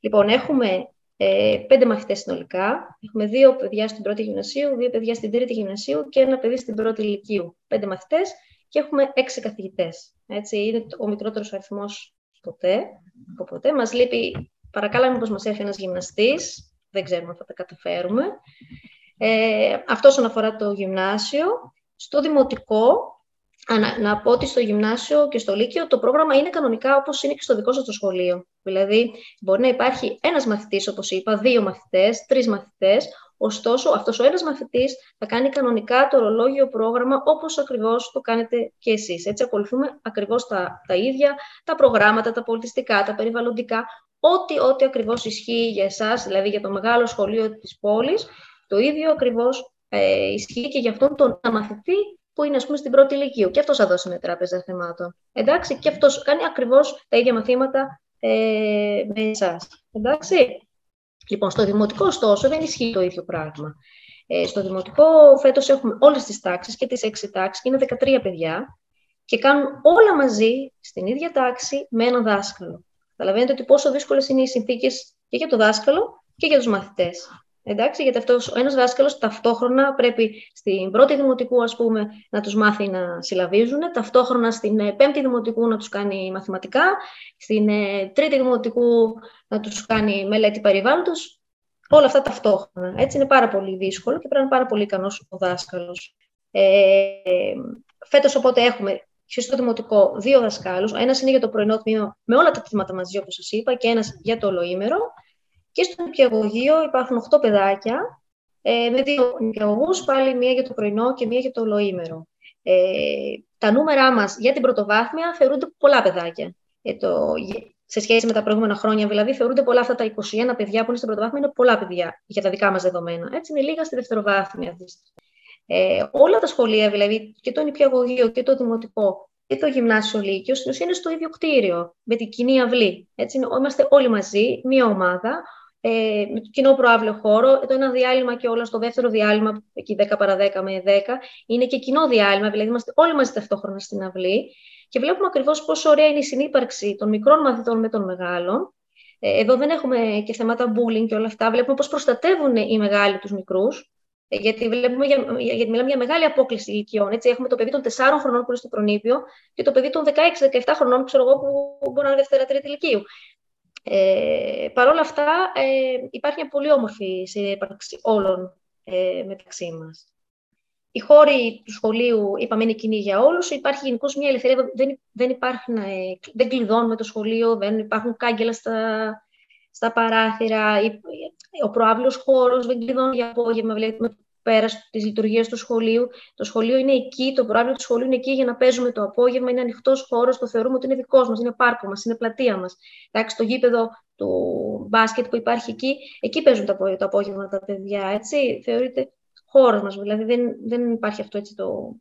Λοιπόν, έχουμε ε, πέντε μαθητές συνολικά. Έχουμε δύο παιδιά στην πρώτη γυμνασίου, δύο παιδιά στην τρίτη γυμνασίου και ένα παιδί στην πρώτη ηλικίου. Πέντε μαθητές και έχουμε έξι καθηγητές. Έτσι, είναι ο μικρότερος αριθμός ποτέ. Από ποτέ. Μας λείπει, παρακάλαμε πως μας έρθει ένας γυμναστής. Δεν ξέρουμε αν θα τα καταφέρουμε. Ε, αυτό όσον αφορά το γυμνάσιο. Στο δημοτικό να, να πω ότι στο γυμνάσιο και στο λύκειο το πρόγραμμα είναι κανονικά όπως είναι και στο δικό σας το σχολείο. Δηλαδή, μπορεί να υπάρχει ένας μαθητής, όπως είπα, δύο μαθητές, τρεις μαθητές, Ωστόσο, αυτός ο ένας μαθητής θα κάνει κανονικά το ορολόγιο πρόγραμμα όπως ακριβώς το κάνετε και εσείς. Έτσι, ακολουθούμε ακριβώς τα, τα ίδια, τα προγράμματα, τα πολιτιστικά, τα περιβαλλοντικά, ό,τι, ό,τι ακριβώς ισχύει για εσάς, δηλαδή για το μεγάλο σχολείο της πόλης, το ίδιο ακριβώς ε, ισχύει και για αυτόν τον μαθητή που είναι, ας πούμε, στην πρώτη ηλικία. Και αυτός θα δώσει μια τράπεζα θεμάτων. Εντάξει, και αυτός κάνει ακριβώς τα ίδια μαθήματα ε, με εσάς. Εντάξει. Λοιπόν, στο δημοτικό, ωστόσο, δεν ισχύει το ίδιο πράγμα. Ε, στο δημοτικό, φέτος έχουμε όλες τις τάξεις και τις έξι τάξεις, και είναι 13 παιδιά, και κάνουν όλα μαζί, στην ίδια τάξη, με έναν δάσκαλο. Καταλαβαίνετε ότι πόσο δύσκολες είναι οι συνθήκες και για το δάσκαλο και για τους μαθητές. Εντάξει, γιατί αυτός ο ένας δάσκαλος ταυτόχρονα πρέπει στην πρώτη δημοτικού ας πούμε, να τους μάθει να συλλαβίζουν, ταυτόχρονα στην ε, πέμπτη δημοτικού να τους κάνει μαθηματικά, στην ε, τρίτη δημοτικού να τους κάνει μελέτη περιβάλλοντος. Όλα αυτά ταυτόχρονα. Έτσι είναι πάρα πολύ δύσκολο και πρέπει να είναι πάρα πολύ ικανός ο δάσκαλος. Ε, Φέτος, οπότε, έχουμε και στο δημοτικό δύο δασκάλους. Ένας είναι για το πρωινό τμήμα με όλα τα τμήματα μαζί, όπως σας είπα, και ένας για το ολοήμερο. Και στο νηπιαγωγείο υπάρχουν 8 παιδάκια, ε, με δύο νηπιαγωγούς, πάλι μία για το πρωινό και μία για το ολοήμερο. Ε, τα νούμερά μας για την πρωτοβάθμια θεωρούνται πολλά παιδάκια. Ε, το, σε σχέση με τα προηγούμενα χρόνια, δηλαδή, θεωρούνται πολλά αυτά τα 21 παιδιά που είναι στην πρωτοβάθμια, είναι πολλά παιδιά για τα δικά μας δεδομένα. Έτσι, είναι λίγα στη δευτεροβάθμια. Ε, όλα τα σχολεία, δηλαδή και το νηπιαγωγείο και το δημοτικό και το γυμνάσιο Λύκειος, στην ουσία είναι στο ίδιο κτίριο, με την κοινή αυλή. Έτσι, είμαστε όλοι μαζί, μία ομάδα, ε, με το κοινό προάβλιο χώρο. Το ένα διάλειμμα και όλα στο δεύτερο διάλειμμα, εκεί 10 παρα 10 με 10, είναι και κοινό διάλειμμα, δηλαδή είμαστε όλοι μαζί ταυτόχρονα στην αυλή. Και βλέπουμε ακριβώς πόσο ωραία είναι η συνύπαρξη των μικρών μαθητών με των μεγάλων. Ε, εδώ δεν έχουμε και θέματα bullying και όλα αυτά. Βλέπουμε πώς προστατεύουν οι μεγάλοι τους μικρούς. Ε, γιατί, βλέπουμε για, γιατί μιλάμε για μεγάλη απόκληση ηλικιών. Έτσι. Έχουμε το παιδί των 4 χρονών που είναι στο προνήπιο και το παιδί των 16-17 χρονών ξέρω εγώ, που μπορεί να είναι δευτέρα τρίτη ηλικίου. Ε, Παρ' όλα αυτά, ε, υπάρχει μια πολύ όμορφη συνύπαρξη όλων ε, μεταξύ μας. Οι χώροι του σχολείου, είπαμε, είναι κοινοί για όλους. Υπάρχει γενικώς μια ελευθερία. Δεν, δεν, υπάρχουν, ε, δεν κλειδώνουμε το σχολείο, δεν υπάρχουν κάγκελα στα, στα παράθυρα. Ο προάβλιος χώρος δεν κλειδώνει για απόγευμα. Βλέπουμε πέρας της λειτουργίας του σχολείου. Το σχολείο είναι εκεί, το προάβλιο του σχολείου είναι εκεί για να παίζουμε το απόγευμα. Είναι ανοιχτός χώρος, το θεωρούμε ότι είναι δικός μας, είναι πάρκο μας, είναι πλατεία μας. Το γήπεδο του μπάσκετ που υπάρχει εκεί, εκεί παίζουν το, το απόγευμα τα παιδιά. Έτσι, θεωρείται χώρος μας. Δηλαδή δεν, δεν υπάρχει αυτό έτσι το,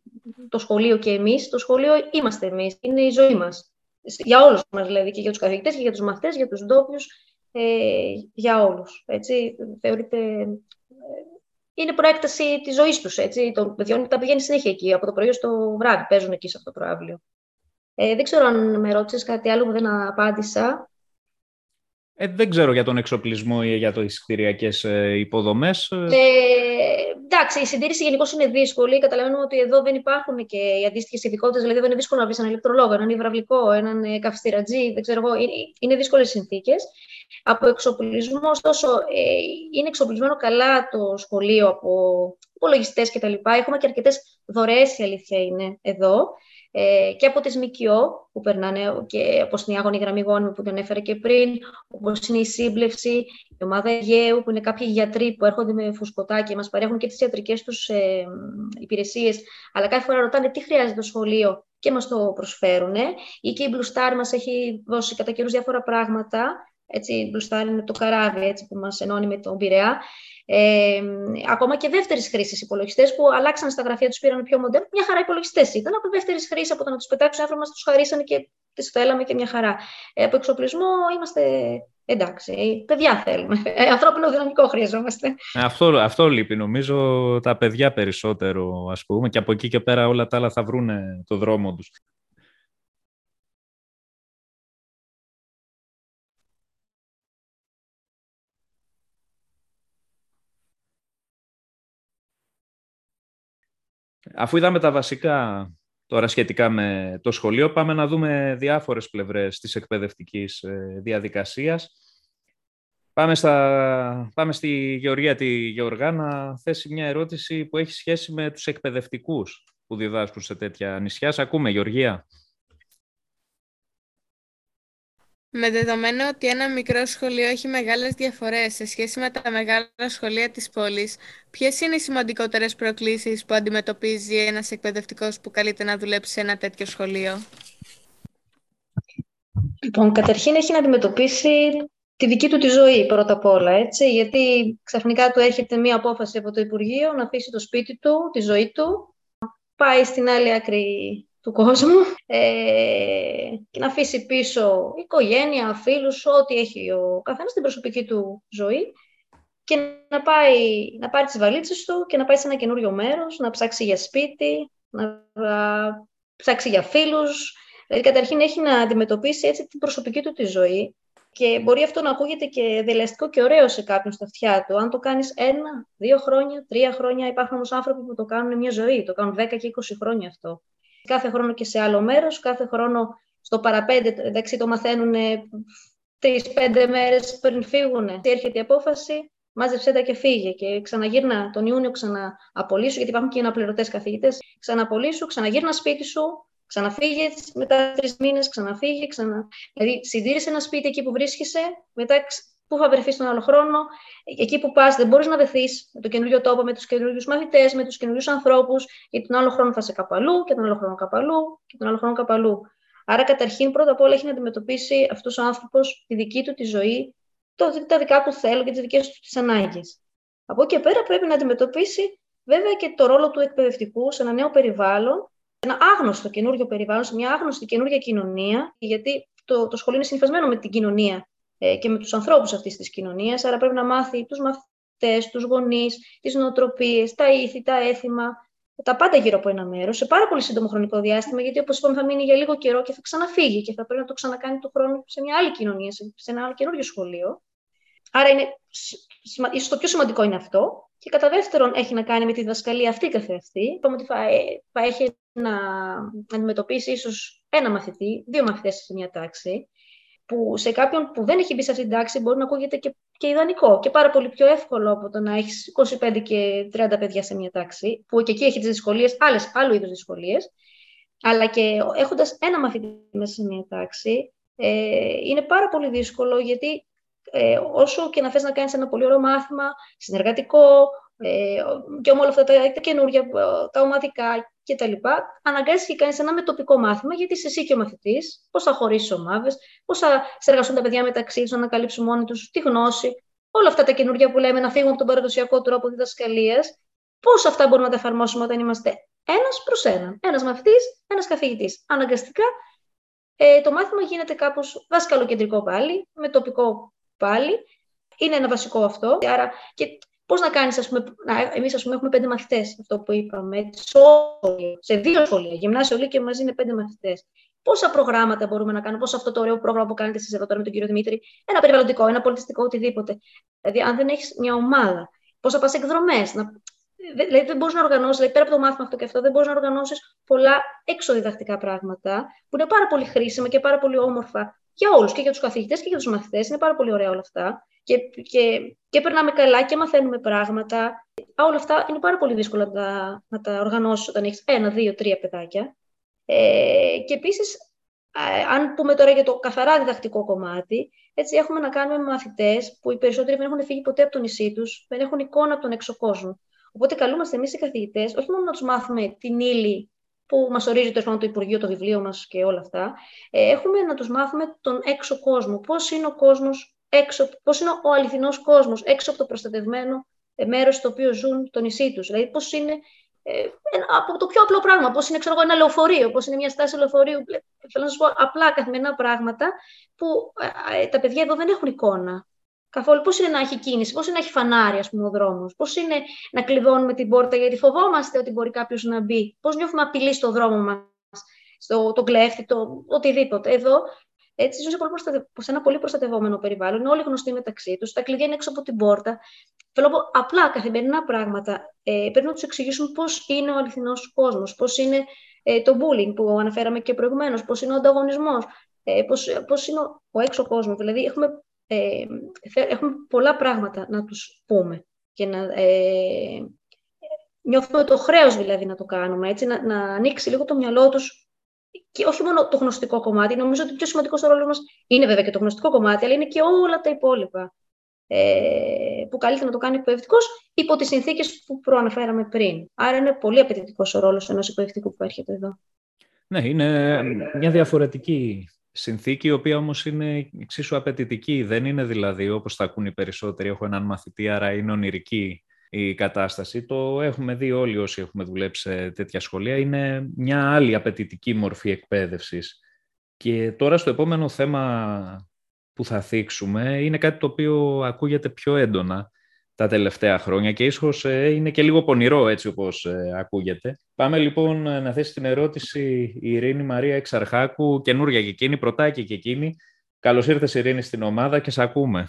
το σχολείο και εμείς. Το σχολείο είμαστε εμείς, είναι η ζωή μας. Για όλους μας, δηλαδή, και για τους καθηγητές και για τους μαθητές, για τους ντόπιους, ε, για όλους. Θεωρείται είναι προέκταση της ζωής τους. Των παιδιών τα πηγαίνει συνέχεια εκεί. Από το πρωί στο βράδυ παίζουν εκεί σε αυτό το προάβλιο. Ε, δεν ξέρω αν με ρώτησες κάτι άλλο που δεν απάντησα. Ε, δεν ξέρω για τον εξοπλισμό ή για τις κτηριακές ε, υποδομές. Ε, εντάξει, η συντήρηση γενικώς είναι δύσκολη. Καταλαβαίνουμε ότι εδώ δεν υπάρχουν και οι αντίστοιχες ειδικότητες. Δηλαδή, δεν είναι δύσκολο να βρεις έναν ηλεκτρολόγο, έναν υδραυλικό, έναν ε, καυστηρατζή. Δεν ξέρω εγώ. Είναι, είναι δύσκολες συνθήκες. Από εξοπλισμό, ωστόσο, ε, είναι εξοπλισμένο καλά το σχολείο από υπολογιστές κτλ. Έχουμε και αρκετές δωρεές, η αλήθεια είναι εδώ ε, και από τις ΜΚΟ που περνάνε και όπως είναι η άγωνη γραμμή γόνιμη που τον έφερε και πριν, όπως είναι η σύμπλευση, η ομάδα Αιγαίου που είναι κάποιοι γιατροί που έρχονται με φουσκωτά και μας παρέχουν και τις ιατρικές τους ε, υπηρεσίες, αλλά κάθε φορά ρωτάνε τι χρειάζεται το σχολείο και μας το προσφέρουν. Ή και η Blue Star μας έχει δώσει κατά καιρούς διάφορα πράγματα, έτσι, η Blue Star είναι το καράβι έτσι, που μας ενώνει με τον Πειραιά ε, ακόμα και δεύτερης χρήσης υπολογιστές που αλλάξαν στα γραφεία τους, πήραν πιο μοντέρνο. Μια χαρά υπολογιστές ήταν. Από δεύτερης χρήση, από το να τους πετάξουν άνθρωποι, μας τους χαρίσανε και τις θέλαμε και μια χαρά. Ε, από εξοπλισμό είμαστε εντάξει. Παιδιά θέλουμε. Ε, ανθρώπινο δυναμικό χρειαζόμαστε. Αυτό, αυτό λείπει. Νομίζω τα παιδιά περισσότερο, ας πούμε, και από εκεί και πέρα όλα τα άλλα θα βρουν το δρόμο τους. Αφού είδαμε τα βασικά τώρα σχετικά με το σχολείο, πάμε να δούμε διάφορες πλευρές της εκπαιδευτικής ε, διαδικασίας. Πάμε, στα... πάμε στη Γεωργία τη Γεωργά να θέσει μια ερώτηση που έχει σχέση με τους εκπαιδευτικούς που διδάσκουν σε τέτοια νησιά. Σε ακούμε, Γεωργία. Με δεδομένο ότι ένα μικρό σχολείο έχει μεγάλες διαφορές σε σχέση με τα μεγάλα σχολεία της πόλης, ποιες είναι οι σημαντικότερες προκλήσεις που αντιμετωπίζει ένας εκπαιδευτικός που καλείται να δουλέψει σε ένα τέτοιο σχολείο; Λοιπόν, καταρχήν έχει να αντιμετωπίσει τη δική του τη ζωή πρώτα απ' όλα, έτσι, γιατί ξαφνικά του έρχεται μία απόφαση από το Υπουργείο να αφήσει το σπίτι του, τη ζωή του, πάει στην άλλη άκρη του κόσμου ε, και να αφήσει πίσω οικογένεια, φίλους, ό,τι έχει ο καθένας στην προσωπική του ζωή και να, πάει, να πάρει τις βαλίτσες του και να πάει σε ένα καινούριο μέρος, να ψάξει για σπίτι, να, ψάξει για φίλους. Δηλαδή, καταρχήν έχει να αντιμετωπίσει έτσι την προσωπική του τη ζωή και μπορεί αυτό να ακούγεται και δελεαστικό και ωραίο σε κάποιον στα αυτιά του. Αν το κάνεις ένα, δύο χρόνια, τρία χρόνια, υπάρχουν όμως άνθρωποι που το κάνουν μια ζωή, το κάνουν 10 και 20 χρόνια αυτό κάθε χρόνο και σε άλλο μέρος, κάθε χρόνο στο παραπέντε, εντάξει, το μαθαίνουν τρει-πέντε μέρες πριν φύγουν. Έρχεται η απόφαση, μάζεψέ τα και φύγε και ξαναγύρνα τον Ιούνιο, ξανααπολύσου, γιατί υπάρχουν και αναπληρωτές καθηγητές, ξαναπολύσου, ξαναγύρνα σπίτι σου, ξαναφύγε μετά τρεις μήνες, ξαναφύγε, ξανα... Δηλαδή, συντήρησε ένα σπίτι εκεί που βρίσκεσαι, μετά πού θα βρεθεί τον άλλο χρόνο. Εκεί που πας, δεν μπορείς να βρεθεί με το καινούριο τόπο, με τους καινούριους μαθητές, με τους καινούριους ανθρώπους, γιατί τον άλλο χρόνο θα είσαι καπαλού και τον άλλο χρόνο καπαλού και τον άλλο χρόνο καπαλού. Άρα, καταρχήν, πρώτα απ' όλα έχει να αντιμετωπίσει αυτός ο άνθρωπος τη δική του τη ζωή, το, τα δικά του θέλω και τις δικές του τις ανάγκες. Από εκεί και πέρα πρέπει να αντιμετωπίσει βέβαια και το ρόλο του εκπαιδευτικού σε ένα νέο περιβάλλον, ένα άγνωστο καινούριο περιβάλλον, σε μια άγνωστη καινούργια κοινωνία, γιατί το, το σχολείο είναι συνηθισμένο με την κοινωνία ε, και με τους ανθρώπους αυτής της κοινωνίας, άρα πρέπει να μάθει τους μαθητές, τους γονείς, τις νοοτροπίες, τα ήθη, τα έθιμα, τα πάντα γύρω από ένα μέρος, σε πάρα πολύ σύντομο χρονικό διάστημα, γιατί όπως είπαμε θα μείνει για λίγο καιρό και θα ξαναφύγει και θα πρέπει να το ξανακάνει το χρόνο σε μια άλλη κοινωνία, σε ένα άλλο καινούριο σχολείο. Άρα είναι, ίσως το πιο σημαντικό είναι αυτό. Και κατά δεύτερον έχει να κάνει με τη διδασκαλία αυτή καθεαυτή. Είπαμε ότι θα, ε, θα έχει να αντιμετωπίσει ίσως ένα μαθητή, δύο μαθητές σε μια τάξη που σε κάποιον που δεν έχει μπει σε αυτή την τάξη μπορεί να ακούγεται και, και ιδανικό και πάρα πολύ πιο εύκολο από το να έχεις 25 και 30 παιδιά σε μια τάξη, που και εκεί έχει τις δυσκολίες, άλλου είδους δυσκολίες. Αλλά και έχοντας ένα μαθητή μέσα σε μια τάξη, ε, είναι πάρα πολύ δύσκολο γιατί ε, όσο και να θες να κάνεις ένα πολύ ωραίο μάθημα, συνεργατικό, ε, και όλα αυτά τα, τα καινούργια, τα ομαδικά κτλ. Αναγκάζει και κάνει ένα μετοπικό μάθημα, γιατί είσαι εσύ και ο μαθητής, πώς θα χωρίσεις ομάδες, πώς θα συνεργαστούν τα παιδιά μεταξύ τους, να ανακαλύψουν μόνοι τους τη γνώση. Όλα αυτά τα καινούργια που λέμε, να φύγουμε από τον παραδοσιακό τρόπο διδασκαλίας, πώς αυτά μπορούμε να τα εφαρμόσουμε όταν είμαστε ένας προς έναν. Ένας μαθητής, ένας καθηγητής. Αναγκαστικά ε, το μάθημα γίνεται κάπως δασκαλοκεντρικό πάλι, με τοπικό πάλι. Είναι ένα βασικό αυτό. Άρα και Πώς να κάνεις, ας πούμε, εμείς έχουμε πέντε μαθητές, αυτό που είπαμε, σε δύο σχολεία, γυμνάσιο, λύκειο μαζί είναι πέντε μαθητές. Πόσα προγράμματα μπορούμε να κάνουμε, πώ αυτό το ωραίο πρόγραμμα που κάνετε εσείς εδώ τώρα με τον κύριο Δημήτρη, ένα περιβαλλοντικό, ένα πολιτιστικό, οτιδήποτε. Δηλαδή, αν δεν έχεις μια ομάδα, πώς θα πας εκδρομέ, να... Δηλαδή, δεν μπορείς να οργανώσεις, δηλαδή, πέρα από το μάθημα αυτό και αυτό, δεν μπορείς να οργανώσεις πολλά εξωδιδακτικά πράγματα που είναι πάρα πολύ χρήσιμα και πάρα πολύ όμορφα για όλους, και για τους καθηγητές και για τους μαθητές. Είναι πάρα πολύ ωραία όλα αυτά και, και, και περνάμε καλά και μαθαίνουμε πράγματα. Όλα αυτά είναι πάρα πολύ δύσκολο να τα, να τα οργανώσεις όταν έχεις ένα, δύο, τρία παιδάκια. Ε, και επίσης, αν πούμε τώρα για το καθαρά διδακτικό κομμάτι, έτσι έχουμε να κάνουμε με μαθητές που οι περισσότεροι δεν έχουν φύγει ποτέ από το νησί τους, δεν έχουν εικόνα από τον έξω κόσμο. Οπότε καλούμαστε εμείς οι καθηγητές, όχι μόνο να τους μάθουμε την ύλη που μας ορίζει το, το Υπουργείο, το βιβλίο μας και όλα αυτά, ε, έχουμε να τους μάθουμε τον έξω κόσμο. Πώς είναι ο κόσμος έξω, πώς είναι ο αληθινός κόσμος έξω από το προστατευμένο ε, μέρος στο οποίο ζουν το νησί τους. Δηλαδή πώς είναι ε, από το πιο απλό πράγμα, πώς είναι ξέρω, ένα λεωφορείο, πώς είναι μια στάση λεωφορείου. Θέλω να σας πω απλά καθημερινά πράγματα που ε, τα παιδιά εδώ δεν έχουν εικόνα. Καθόλου πώς είναι να έχει κίνηση, πώς είναι να έχει φανάρι, ας πούμε, ο δρόμος, πώς είναι να κλειδώνουμε την πόρτα γιατί φοβόμαστε ότι μπορεί κάποιος να μπει, πώς νιώθουμε απειλή στο δρόμο μας, στο το κλέφτη, το οτιδήποτε. Εδώ έτσι, ζουν σε, ένα πολύ προστατευόμενο περιβάλλον, είναι όλοι γνωστοί μεταξύ τους, τα κλειδιά είναι έξω από την πόρτα. Θέλω να πω απλά καθημερινά πράγματα. Ε, πρέπει να τους εξηγήσουμε πώς είναι ο αληθινός κόσμος, πώς είναι ε, το bullying που αναφέραμε και προηγουμένως, πώς είναι ο ανταγωνισμός, ε, πώς είναι ο, ο έξω κόσμος. Δηλαδή, έχουμε, ε, έχουμε πολλά πράγματα να τους πούμε και να. Ε, νιώθουμε το χρέος δηλαδή να το κάνουμε, έτσι, να, να ανοίξει λίγο το μυαλό τους και όχι μόνο το γνωστικό κομμάτι. Νομίζω ότι το πιο σημαντικό στο ρόλο μας είναι βέβαια και το γνωστικό κομμάτι, αλλά είναι και όλα τα υπόλοιπα ε, που καλείται να το κάνει εκπαιδευτικός υπό τις συνθήκες που προαναφέραμε πριν. Άρα είναι πολύ απαιτητικός ο ρόλος ενός εκπαιδευτικού που έρχεται εδώ. Ναι, είναι μια διαφορετική συνθήκη, η οποία όμως είναι εξίσου απαιτητική. Δεν είναι δηλαδή, όπως θα ακούν οι περισσότεροι, έχω έναν μαθητή, άρα είναι ονειρική η κατάσταση. Το έχουμε δει όλοι όσοι έχουμε δουλέψει σε τέτοια σχολεία. Είναι μια άλλη απαιτητική μορφή εκπαίδευσης. Και τώρα στο επόμενο θέμα που θα θίξουμε είναι κάτι το οποίο ακούγεται πιο έντονα τα τελευταία χρόνια και ίσως ε, είναι και λίγο πονηρό έτσι όπως ε, ακούγεται. Πάμε λοιπόν να θέσει την ερώτηση η Ειρήνη Μαρία Εξαρχάκου, καινούρια και εκείνη, πρωτάκι και εκείνη. Καλώς ήρθες Ειρήνη στην ομάδα και σε ακούμε.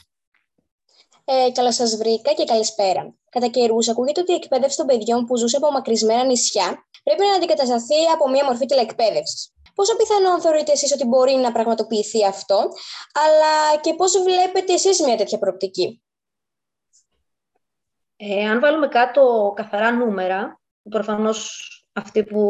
Ε, Καλώ σας βρήκα και καλησπέρα. Κατά καιρούς, ακούγεται ότι η εκπαίδευση των παιδιών που ζουν σε απομακρυσμένα νησιά πρέπει να αντικατασταθεί από μία μορφή τηλεκπαίδευση. Πόσο πιθανόν θεωρείτε εσείς ότι μπορεί να πραγματοποιηθεί αυτό, αλλά και πώς βλέπετε εσείς μια τέτοια προοπτική; Ε, αν βάλουμε κάτω καθαρά νούμερα, που προφανώς αυτοί που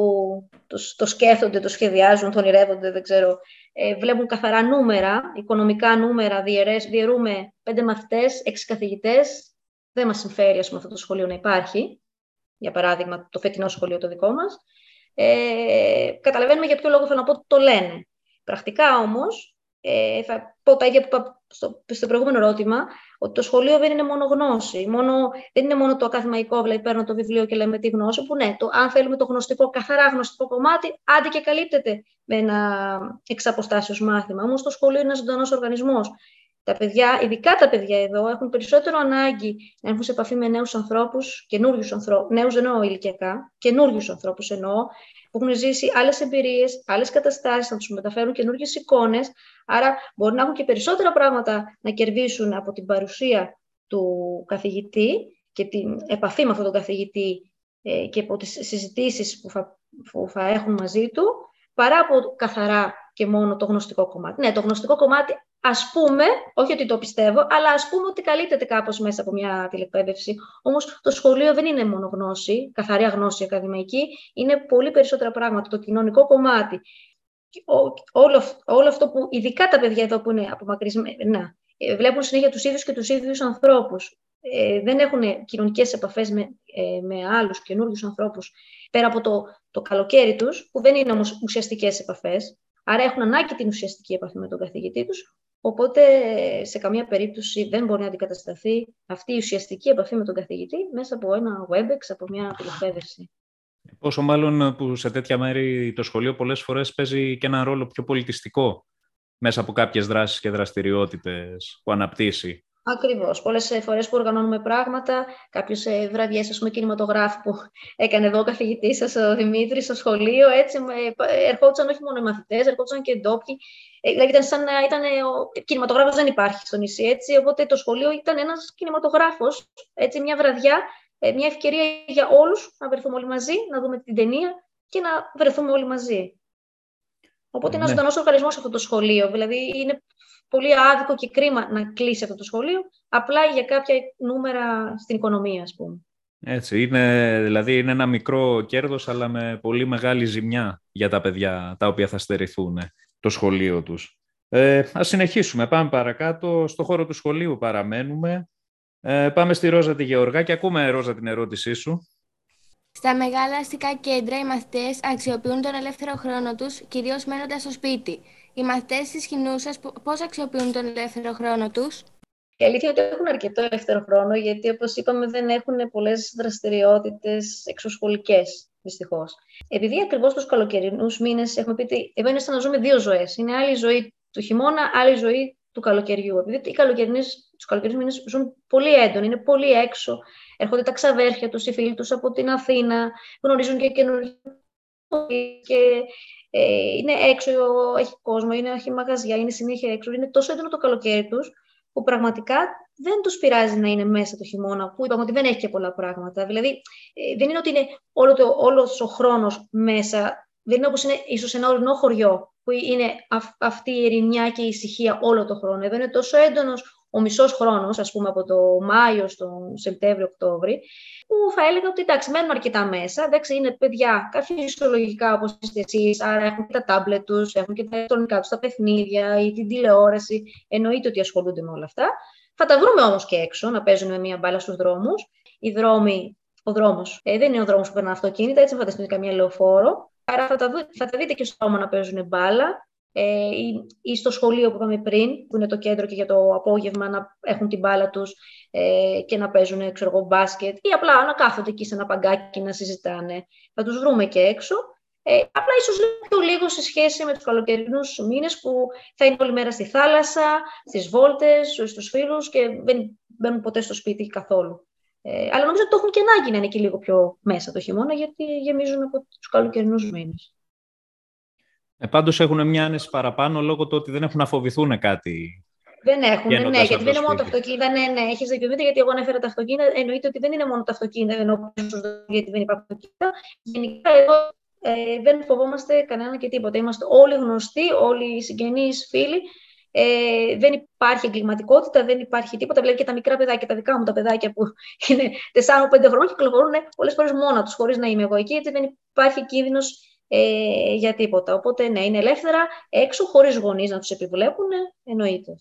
το, το σκέφτονται, το σχεδιάζουν, το ονειρεύονται, δεν ξέρω, ε, βλέπουν καθαρά νούμερα, οικονομικά νούμερα, διαιρές, διαιρούμε πέντε μαθητές, έξι καθηγητές, δεν μας συμφέρει ας πούμε, αυτό το σχολείο να υπάρχει, για παράδειγμα το φετινό σχολείο το δικό μας, ε, καταλαβαίνουμε για ποιο λόγο θέλω να πω το λένε. Πρακτικά όμως, ε, θα πω τα ίδια που είπα στο, στο προηγούμενο ερώτημα, ότι το σχολείο δεν είναι μόνο γνώση. Μόνο, δεν είναι μόνο το ακαδημαϊκό, δηλαδή παίρνω το βιβλίο και λέμε τη γνώση, που ναι, το, αν θέλουμε το γνωστικό, καθαρά γνωστικό κομμάτι, άντε και καλύπτεται με ένα εξαποστάσεως μάθημα. Όμως το σχολείο είναι ένας ζωντανός οργανισμός. Τα παιδιά, ειδικά τα παιδιά εδώ, έχουν περισσότερο ανάγκη να έρθουν σε επαφή με νέους ανθρώπους, καινούριους ανθρώπους, νέους εννοώ ηλικιακά, καινούριους ανθρώπους εννοώ, που έχουν ζήσει άλλες εμπειρίες, άλλες καταστάσεις, να τους μεταφέρουν καινούριε εικόνες. Άρα, μπορεί να έχουν και περισσότερα πράγματα να κερδίσουν από την παρουσία του καθηγητή και την επαφή με αυτόν τον καθηγητή ε, και από τις συζητήσεις που θα, που θα έχουν μαζί του, παρά από καθαρά και μόνο το γνωστικό κομμάτι. Ναι, το γνωστικό κομμάτι ας πούμε, όχι ότι το πιστεύω, αλλά ας πούμε ότι καλύπτεται κάπως μέσα από μια τηλεκπαίδευση. Όμως το σχολείο δεν είναι μόνο γνώση, καθαρή γνώση ακαδημαϊκή, είναι πολύ περισσότερα πράγματα. Το κοινωνικό κομμάτι, όλο, όλο αυτό που, ειδικά τα παιδιά εδώ που είναι απομακρυσμένα, ε, βλέπουν συνέχεια τους ίδιους και τους ίδιους ανθρώπους. Ε, δεν έχουν κοινωνικές επαφές με, ε, με άλλους καινούριους ανθρώπους πέρα από το, το καλοκαίρι τους, που δεν είναι όμως ουσιαστικές επαφές, άρα έχουν ανάγκη την ουσιαστική επαφή με τον καθηγητή τους, Οπότε, σε καμία περίπτωση δεν μπορεί να αντικατασταθεί αυτή η ουσιαστική επαφή με τον καθηγητή μέσα από ένα WebEx, από μια τηλεκπαίδευση. Πόσο μάλλον που σε τέτοια μέρη το σχολείο πολλές φορές παίζει και ένα ρόλο πιο πολιτιστικό μέσα από κάποιες δράσεις και δραστηριότητες που αναπτύσσει. Ακριβώς. Πολλές φορές που οργανώνουμε πράγματα, κάποιε βραδιές, ας πούμε, κινηματογράφου που έκανε εδώ ο καθηγητής σας, ο Δημήτρης, στο σχολείο, έτσι, ερχόντουσαν όχι μόνο οι μαθητές, ερχόντουσαν και ντόπιοι. Ε, δηλαδή, ήταν σαν να ήταν. Ο κινηματογράφος δεν υπάρχει στο νησί, έτσι. Οπότε το σχολείο ήταν ένας κινηματογράφος, έτσι, μια βραδιά, ε, μια ευκαιρία για όλους να βρεθούμε όλοι μαζί, να δούμε την ταινία και να βρεθούμε όλοι μαζί. Οπότε είναι ένας ναι. ζωντανός οργανισμός αυτό το σχολείο. Δηλαδή, είναι πολύ άδικο και κρίμα να κλείσει αυτό το σχολείο, απλά για κάποια νούμερα στην οικονομία, ας πούμε. Έτσι, είναι, δηλαδή είναι ένα μικρό κέρδος, αλλά με πολύ μεγάλη ζημιά για τα παιδιά τα οποία θα στερηθούν το σχολείο τους. Ε, ας συνεχίσουμε, πάμε παρακάτω. Στο χώρο του σχολείου παραμένουμε. Ε, πάμε στη Ρόζα τη Γεωργά και ακούμε, Ρόζα, την ερώτησή σου. Στα μεγάλα αστικά κέντρα οι μαθητές αξιοποιούν τον ελεύθερο χρόνο τους, κυρίως μένοντας στο σπίτι. Οι μαθητές της Χινούσα πώς αξιοποιούν τον ελεύθερο χρόνο τους; Η αλήθεια είναι ότι έχουν αρκετό ελεύθερο χρόνο, γιατί όπως είπαμε δεν έχουν πολλές δραστηριότητες εξωσχολικές, δυστυχώς. Επειδή ακριβώς τους καλοκαιρινούς μήνες έχουμε πει ότι εδώ είναι σαν να ζούμε δύο ζωές. Είναι άλλη ζωή του χειμώνα, άλλη ζωή του καλοκαιριού. Επειδή οι τους καλοκαιρινούς μήνες ζουν πολύ έντονοι, είναι πολύ έξω. Έρχονται τα ξαδέρφια τους, οι φίλοι τους από την Αθήνα, γνωρίζουν και καινούργια και ε, είναι έξω, έχει κόσμο, είναι, έχει μαγαζιά, είναι συνέχεια έξω. Είναι τόσο έντονο το καλοκαίρι τους, που πραγματικά δεν τους πειράζει να είναι μέσα το χειμώνα, που είπαμε ότι δεν έχει και πολλά πράγματα. Δηλαδή, ε, δεν είναι ότι είναι όλο το, όλος ο χρόνος μέσα. Δεν είναι όπως είναι ίσως ένα ορεινό χωριό, που είναι αυ, αυτή η ειρηνιά και η ησυχία όλο το χρόνο. Εδώ είναι τόσο έντονος ο μισός χρόνος, ας πούμε, από το Μάιο στο Σεπτέμβριο-Οκτώβριο, που θα έλεγα ότι εντάξει, μένουν αρκετά μέσα. Εντάξει, είναι παιδιά φυσιολογικά όπως είστε εσείς, άρα έχουν και τα τάμπλετ τους, έχουν και τα ηλεκτρονικά τους, τα παιχνίδια ή την τηλεόραση. Εννοείται ότι ασχολούνται με όλα αυτά. Θα τα βρούμε όμως και έξω να παίζουν με μία μπάλα στους δρόμους. Οι δρόμοι, ο δρόμος ε, δεν είναι ο δρόμος που περνά αυτοκίνητα, έτσι φανταστείτε καμία λεωφόρο. Άρα θα τα, θα τα δείτε και στο δρόμο να παίζουν μπάλα ε, ή, ή, στο σχολείο που είπαμε πριν, που είναι το κέντρο και για το απόγευμα να έχουν την μπάλα τους ε, και να παίζουν ξέρω εγώ, μπάσκετ ή απλά να κάθονται εκεί σε ένα παγκάκι να συζητάνε. Θα τους βρούμε και έξω. Ε, απλά ίσως λίγο πιο λίγο σε σχέση με τους καλοκαιρινούς μήνες που θα είναι όλη μέρα στη θάλασσα, στις βόλτες, στους φίλους και δεν μπαίνουν ποτέ στο σπίτι καθόλου. Ε, αλλά νομίζω ότι το έχουν και ανάγκη να είναι και λίγο πιο μέσα το χειμώνα γιατί γεμίζουν από τους καλοκαιρινούς μήνες. Ε, πάντως έχουν μια άνεση παραπάνω λόγω του ότι δεν έχουν να φοβηθούν κάτι. Δεν έχουν, ναι, γιατί δεν είναι μόνο τα αυτοκίνητα. Ναι, ναι, έχεις δικαιωθεί, γιατί εγώ ανέφερα τα αυτοκίνητα. Εννοείται ότι δεν είναι μόνο τα αυτοκίνητα, ενώ γιατί δεν υπάρχουν αυτοκίνητα. Γενικά εδώ ε, δεν φοβόμαστε κανέναν και τίποτα. Είμαστε όλοι γνωστοί, όλοι οι συγγενείς, φίλοι. Ε, δεν υπάρχει εγκληματικότητα, δεν υπάρχει τίποτα. Βλέπει και τα μικρά παιδάκια, τα δικά μου τα παιδάκια που είναι 4-5 χρόνια, κυκλοφορούν πολλές φορές μόνα τους, χωρίς να είμαι εγώ εκεί. Έτσι δεν υπάρχει κίνδυνος ε, για τίποτα. Οπότε, ναι, είναι ελεύθερα έξω, χωρίς γονείς να τους επιβλέπουν, εννοείται.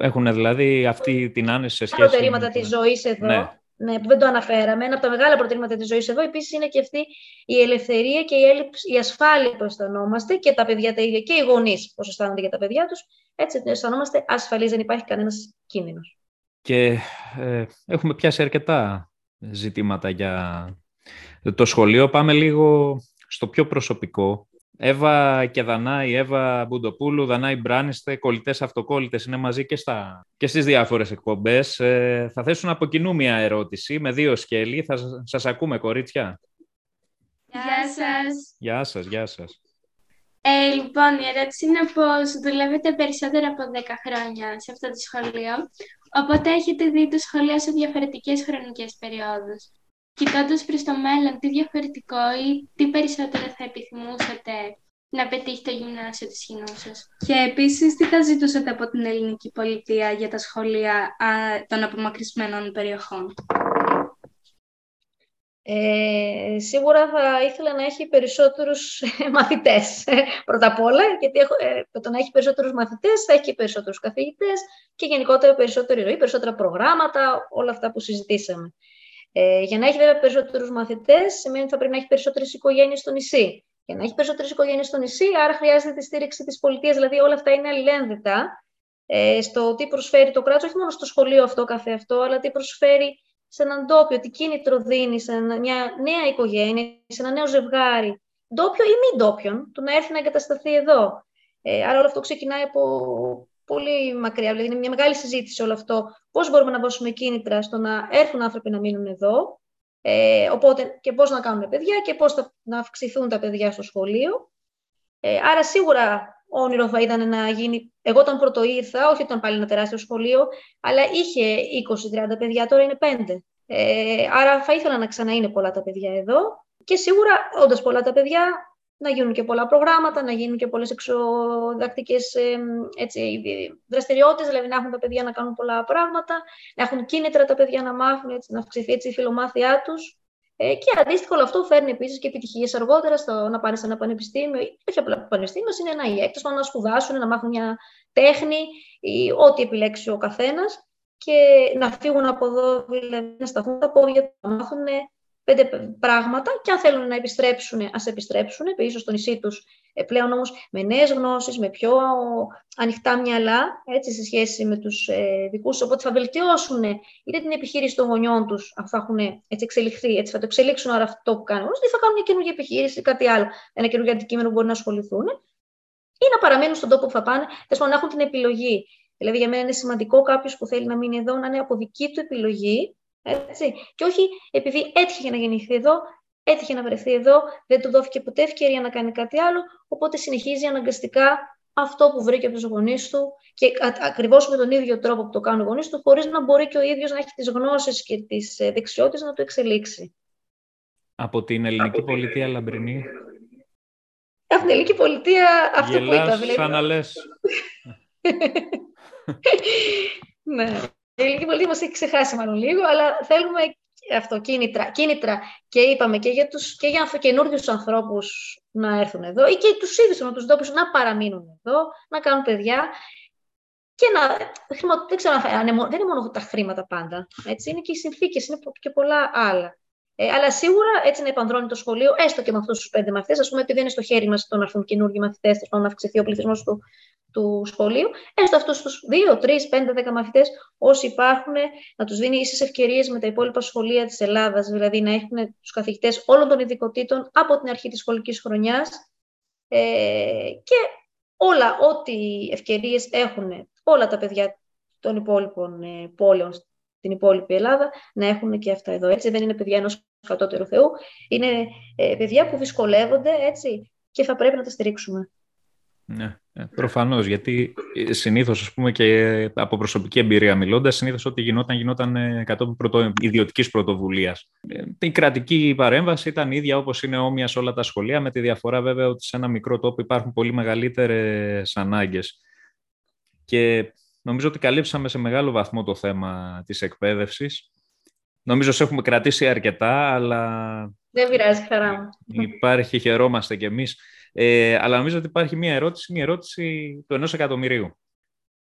Έχουν δηλαδή αυτή την άνεση σε σχέση... Τα προτερήματα της ζωής εδώ, ναι. ναι. που δεν το αναφέραμε, ένα από τα μεγάλα προτερήματα της ζωής εδώ, επίσης είναι και αυτή η ελευθερία και η, έλλειψη, η ασφάλεια που αισθανόμαστε και τα παιδιά τα ίδια και οι γονείς πώς αισθάνονται για τα παιδιά τους, έτσι αισθανόμαστε ασφαλείς, δεν υπάρχει κανένας κίνδυνος. Και ε, έχουμε πιάσει αρκετά ζητήματα για το σχολείο. Πάμε λίγο στο πιο προσωπικό. Εύα και Δανάη, Εύα Μπουντοπούλου, Δανάη Μπράνιστε, κολλητές αυτοκόλλητες είναι μαζί και, στα, και στις διάφορες εκπομπές. Ε, θα θέσουν από κοινού μια ερώτηση με δύο σκέλη. Θα σας ακούμε, κορίτσια. Γεια σας. Γεια σας, γεια σας. Ε, λοιπόν, η ερώτηση είναι πως δουλεύετε περισσότερο από 10 χρόνια σε αυτό το σχολείο, οπότε έχετε δει το σχολείο σε διαφορετικές χρονικές περιόδους κοιτώντας προς το μέλλον, τι διαφορετικό ή τι περισσότερο θα επιθυμούσατε να πετύχει το γυμνάσιο της Χινούσας. Και επίσης, τι θα ζητούσατε από την ελληνική πολιτεία για τα σχολεία α, των απομακρυσμένων περιοχών; Ε, σίγουρα θα ήθελα να έχει περισσότερους μαθητές πρώτα απ' όλα, γιατί έχω, ε, το να έχει περισσότερους μαθητές θα έχει και περισσότερους καθηγητές και γενικότερα περισσότερη ροή, περισσότερα προγράμματα, όλα αυτά που συζητήσαμε. Ε, για να έχει βέβαια περισσότερους μαθητές, σημαίνει ότι θα πρέπει να έχει περισσότερες οικογένειες στο νησί. Για να έχει περισσότερες οικογένειες στο νησί, άρα χρειάζεται τη στήριξη της πολιτείας. Δηλαδή, όλα αυτά είναι αλληλένδετα ε, στο τι προσφέρει το κράτος, όχι μόνο στο σχολείο αυτό, καθε αυτό, αλλά τι προσφέρει σε έναν τόπιο, τι κίνητρο δίνει σε μια νέα οικογένεια, σε ένα νέο ζευγάρι, ντόπιο ή μη ντόπιον, του να έρθει να εγκατασταθεί εδώ. Ε, άρα όλο αυτό ξεκινάει από πολύ μακριά. Δηλαδή, είναι μια μεγάλη συζήτηση όλο αυτό. Πώς μπορούμε να δώσουμε κίνητρα στο να έρθουν άνθρωποι να μείνουν εδώ. Ε, οπότε και πώς να κάνουν παιδιά και πώς να αυξηθούν τα παιδιά στο σχολείο. Ε, άρα, σίγουρα όνειρο θα ήταν να γίνει. Εγώ όταν πρώτο ήρθα, όχι όταν πάλι ένα τεράστιο σχολείο, αλλά είχε 20-30 παιδιά, τώρα είναι 5. Ε, άρα θα ήθελα να ξαναείνε πολλά τα παιδιά εδώ. Και σίγουρα, όντας πολλά τα παιδιά, να γίνουν και πολλά προγράμματα, να γίνουν και πολλές εξοδακτικές έτσι, δραστηριότητες, δηλαδή να έχουν τα παιδιά να κάνουν πολλά πράγματα, να έχουν κίνητρα τα παιδιά να μάθουν, έτσι, να αυξηθεί έτσι, η φιλομάθειά τους. Ε, και αντίστοιχο όλο αυτό φέρνει επίσης και επιτυχίες αργότερα στο να πάνε σε ένα πανεπιστήμιο, όχι απλά πανεπιστήμιο, είναι ένα ιέκτο, να σπουδάσουν, να μάθουν μια τέχνη ή ό,τι επιλέξει ο καθένας και να φύγουν από εδώ, δηλαδή να σταθούν τα πόδια, να μάθουν πέντε πράγματα και αν θέλουν να επιστρέψουν, ας επιστρέψουν πίσω στο νησί τους. Ε, πλέον όμως με νέες γνώσεις, με πιο ανοιχτά μυαλά, έτσι, σε σχέση με τους ε, δικούς οπότε θα βελτιώσουν είτε την επιχείρηση των γονιών τους, αφού θα έχουν έτσι, εξελιχθεί, έτσι, θα το εξελίξουν άρα αυτό που κάνουν, ή θα κάνουν μια καινούργια επιχείρηση ή κάτι άλλο, ένα καινούργιο αντικείμενο που μπορεί να ασχοληθούν, ή να παραμείνουν στον τόπο που θα πάνε, να έχουν την επιλογή. Δηλαδή, για μένα είναι σημαντικό κάποιος που θέλει να μείνει εδώ να είναι από δική του επιλογή έτσι. Και όχι επειδή έτυχε να γεννηθεί εδώ, έτυχε να βρεθεί εδώ, δεν του δόθηκε ποτέ ευκαιρία να κάνει κάτι άλλο, οπότε συνεχίζει αναγκαστικά αυτό που βρήκε από τους γονείς του και ακριβώς με τον ίδιο τρόπο που το κάνουν οι γονείς του, χωρίς να μπορεί και ο ίδιος να έχει τις γνώσεις και τις ε, δεξιότητες να το εξελίξει. Από την ελληνική πολιτεία Λαμπρινή. Από την ελληνική πολιτεία αυτό Γελάς, που είπα. Σαν να λες. Ναι. Η ελληνική πολιτεία μας έχει ξεχάσει μάλλον λίγο, αλλά θέλουμε αυτό, κίνητρα, κίνητρα και είπαμε και για, τους, και για καινούριου ανθρώπους να έρθουν εδώ ή και τους ίδιους με τους ντόπιους να παραμείνουν εδώ, να κάνουν παιδιά και να, δεν ξέρω αν είναι, δεν είναι μόνο τα χρήματα πάντα, έτσι, είναι και οι συνθήκες, είναι και πολλά άλλα. Ε, αλλά σίγουρα έτσι να επανδρώνει το σχολείο, έστω και με αυτούς τους πέντε μαθητές, ας πούμε, επειδή δεν είναι στο χέρι μας το να έρθουν καινούργιοι μαθητές, να αυξηθεί ο πληθυσμός του, του σχολείου, έστω αυτούς τους δύο, τρεις, πέντε, δέκα μαθητές, όσοι υπάρχουν, να τους δίνει ίσες ευκαιρίες με τα υπόλοιπα σχολεία της Ελλάδας, δηλαδή να έχουν τους καθηγητές όλων των ειδικοτήτων από την αρχή της σχολικής χρονιάς ε, και όλα, ό,τι ευκαιρίες έχουν όλα τα παιδιά των υπόλοιπων ε, πόλεων στην υπόλοιπη Ελλάδα να έχουν και αυτά εδώ. Έτσι δεν είναι παιδιά ενός κατώτερου Θεού, είναι ε, παιδιά που δυσκολεύονται έτσι και θα πρέπει να τα στηρίξουμε. Ναι, ε, προφανώς. Γιατί συνήθως, ας πούμε, και από προσωπική εμπειρία μιλώντας, συνήθως ό,τι γινόταν, γινόταν κατόπιν πρωτο, ιδιωτικής πρωτοβουλίας. Η κρατική παρέμβαση ήταν ίδια όπως είναι όμοια σε όλα τα σχολεία, με τη διαφορά βέβαια ότι σε ένα μικρό τόπο υπάρχουν πολύ μεγαλύτερες ανάγκες. Και νομίζω ότι καλύψαμε σε μεγάλο βαθμό το θέμα της εκπαίδευσης. Νομίζω ότι έχουμε κρατήσει αρκετά, αλλά... Δεν πειράζει, χαρά μου. Υπάρχει, χαιρόμαστε κι εμείς. Ε, αλλά νομίζω ότι υπάρχει μια ερώτηση, μια ερώτηση του ενός εκατομμυρίου